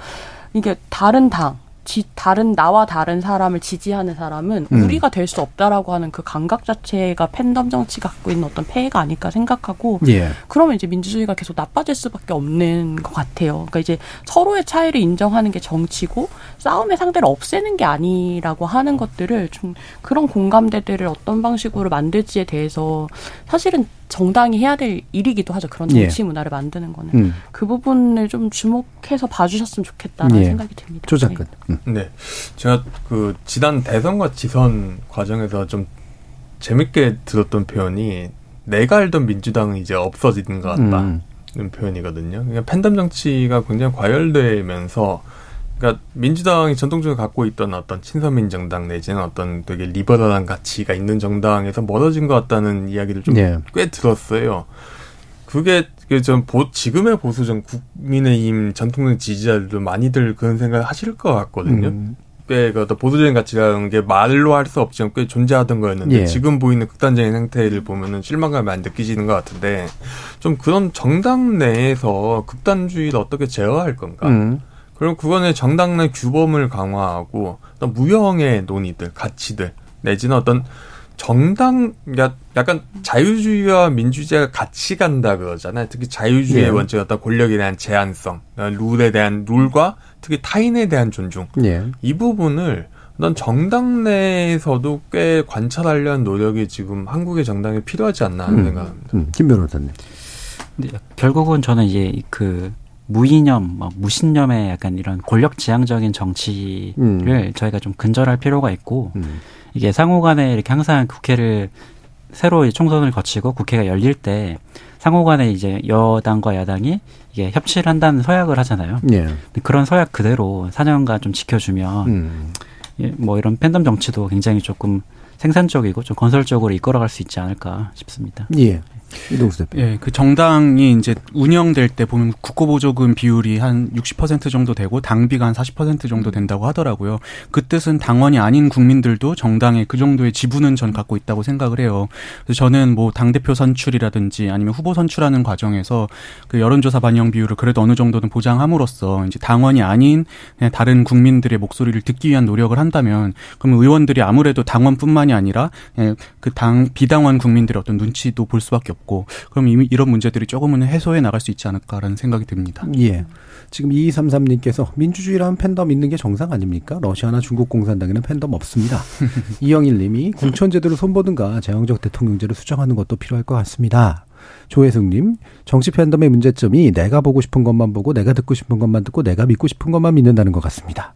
이게 다른 당 지, 다른 나와 다른 사람을 지지하는 사람은 음. 우리가 될 수 없다라고 하는 그 감각 자체가 팬덤 정치 갖고 있는 어떤 폐해가 아닐까 생각하고 예. 그러면 이제 민주주의가 계속 나빠질 수밖에 없는 것 같아요. 그러니까 이제 서로의 차이를 인정하는 게 정치고 싸움의 상대를 없애는 게 아니라고 하는 것들을 좀 그런 공감대들을 어떤 방식으로 만들지에 대해서 사실은 정당이 해야 될 일이기도 하죠. 그런 정치 예. 문화를 만드는 거는 음. 그 부분을 좀 주목해서 봐주셨으면 좋겠다는 예. 생각이 듭니다. 조작근. 네. 음. 네, 제가 그 지난 대선과 지선 과정에서 좀 재밌게 들었던 표현이 내가 알던 민주당은 이제 없어지는 것 같다는 음. 표현이거든요. 그러니까 팬덤 정치가 굉장히 과열되면서 그러니까 민주당이 전통적으로 갖고 있던 어떤 친서민 정당 내지는 어떤 되게 리버럴한 가치가 있는 정당에서 멀어진 것 같다는 이야기를 좀꽤 네. 들었어요. 그게 좀 보, 지금의 보수정 국민의힘 전통적 지지자들도 많이들 그런 생각을 하실 것 같거든요. 음. 꽤그 어떤 보수적인 가치라는 게 말로 할 수 없지만 꽤 존재하던 거였는데 예. 지금 보이는 극단적인 행태를 보면은 실망감이 많이 느끼시는 것 같은데 좀 그런 정당 내에서 극단주의를 어떻게 제어할 건가? 음. 그럼 그거는 정당 내 규범을 강화하고 어떤 무형의 논의들, 가치들 내지는 어떤 정당 약간 자유주의와 민주주의가 같이 간다 그러잖아요. 특히 자유주의의 예. 원칙 어떤 권력에 대한 제한성, 룰에 대한 룰과 특히 타인에 대한 존중. 예. 이 부분을 넌 정당 내에서도 꽤 관찰하려는 노력이 지금 한국의 정당에 필요하지 않나 하는 음, 생각합니다. 음, 김 변호사님. 근데 결국은 저는 이제 그 무이념, 뭐 무신념의 약간 이런 권력 지향적인 정치를 음. 저희가 좀 근절할 필요가 있고 음. 이게 상호간에 이렇게 항상 국회를 새로 총선을 거치고 국회가 열릴 때 상호간에 이제 여당과 야당이 이게 협치를 한다는 서약을 하잖아요. 예. 그런 서약 그대로 4년간 좀 지켜주면 음. 예, 뭐 이런 팬덤 정치도 굉장히 조금 생산적이고 좀 건설적으로 이끌어갈 수 있지 않을까 싶습니다. 예. 이동수 대표. 예, 그 정당이 이제 운영될 때 보면 국고보조금 비율이 한 60% 정도 되고 당비가 한 40% 정도 된다고 하더라고요. 그 뜻은 당원이 아닌 국민들도 정당에 그 정도의 지분은 전 갖고 있다고 생각을 해요. 그래서 저는 뭐 당대표 선출이라든지 아니면 후보 선출하는 과정에서 그 여론조사 반영 비율을 그래도 어느 정도는 보장함으로써 이제 당원이 아닌 그냥 다른 국민들의 목소리를 듣기 위한 노력을 한다면 그럼 의원들이 아무래도 당원뿐만이 아니라 그 당 비당원 국민들의 어떤 눈치도 볼 수밖에 없고 없고 그럼 이미 이런 문제들이 조금은 해소해 나갈 수 있지 않을까라는 생각이 듭니다. 예. 지금 2233님께서 민주주의라는 팬덤 있는 게 정상 아닙니까? 러시아나 중국 공산당에는 팬덤 없습니다. 이영일님이 군천제도를 손보든가 제왕적 대통령제를 수정하는 것도 필요할 것 같습니다. 조혜승님, 정치 팬덤의 문제점이 내가 보고 싶은 것만 보고 내가 듣고 싶은 것만 듣고 내가 믿고 싶은 것만 믿는다는 것 같습니다.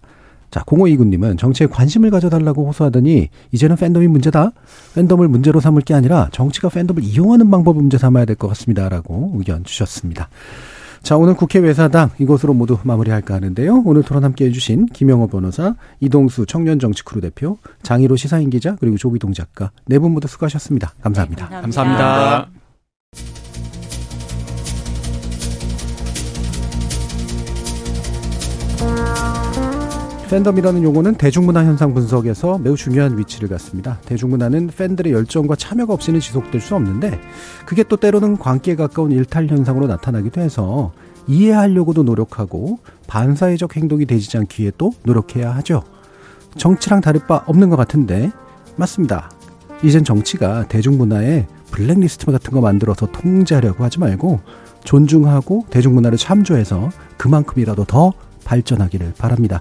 자, 0529님은 정치에 관심을 가져달라고 호소하더니 이제는 팬덤이 문제다. 팬덤을 문제로 삼을 게 아니라 정치가 팬덤을 이용하는 방법을 문제 삼아야 될 것 같습니다라고 의견 주셨습니다. 자, 오늘 국회 외사당 이것으로 모두 마무리할까 하는데요. 오늘 토론 함께 해주신 김영호 변호사, 이동수 청년정치크루 대표, 장희로 시사인 기자, 그리고 조기동 작가 네 분 모두 수고하셨습니다. 감사합니다. 네, 감사합니다. 감사합니다. 팬덤이라는 용어는 대중문화 현상 분석에서 매우 중요한 위치를 갖습니다. 대중문화는 팬들의 열정과 참여가 없이는 지속될 수 없는데 그게 또 때로는 광기에 가까운 일탈 현상으로 나타나기도 해서 이해하려고도 노력하고 반사회적 행동이 되지 않기 위해 또 노력해야 하죠. 정치랑 다를 바 없는 것 같은데 맞습니다. 이젠 정치가 대중문화에 블랙리스트 같은 거 만들어서 통제하려고 하지 말고 존중하고 대중문화를 참조해서 그만큼이라도 더 발전하기를 바랍니다.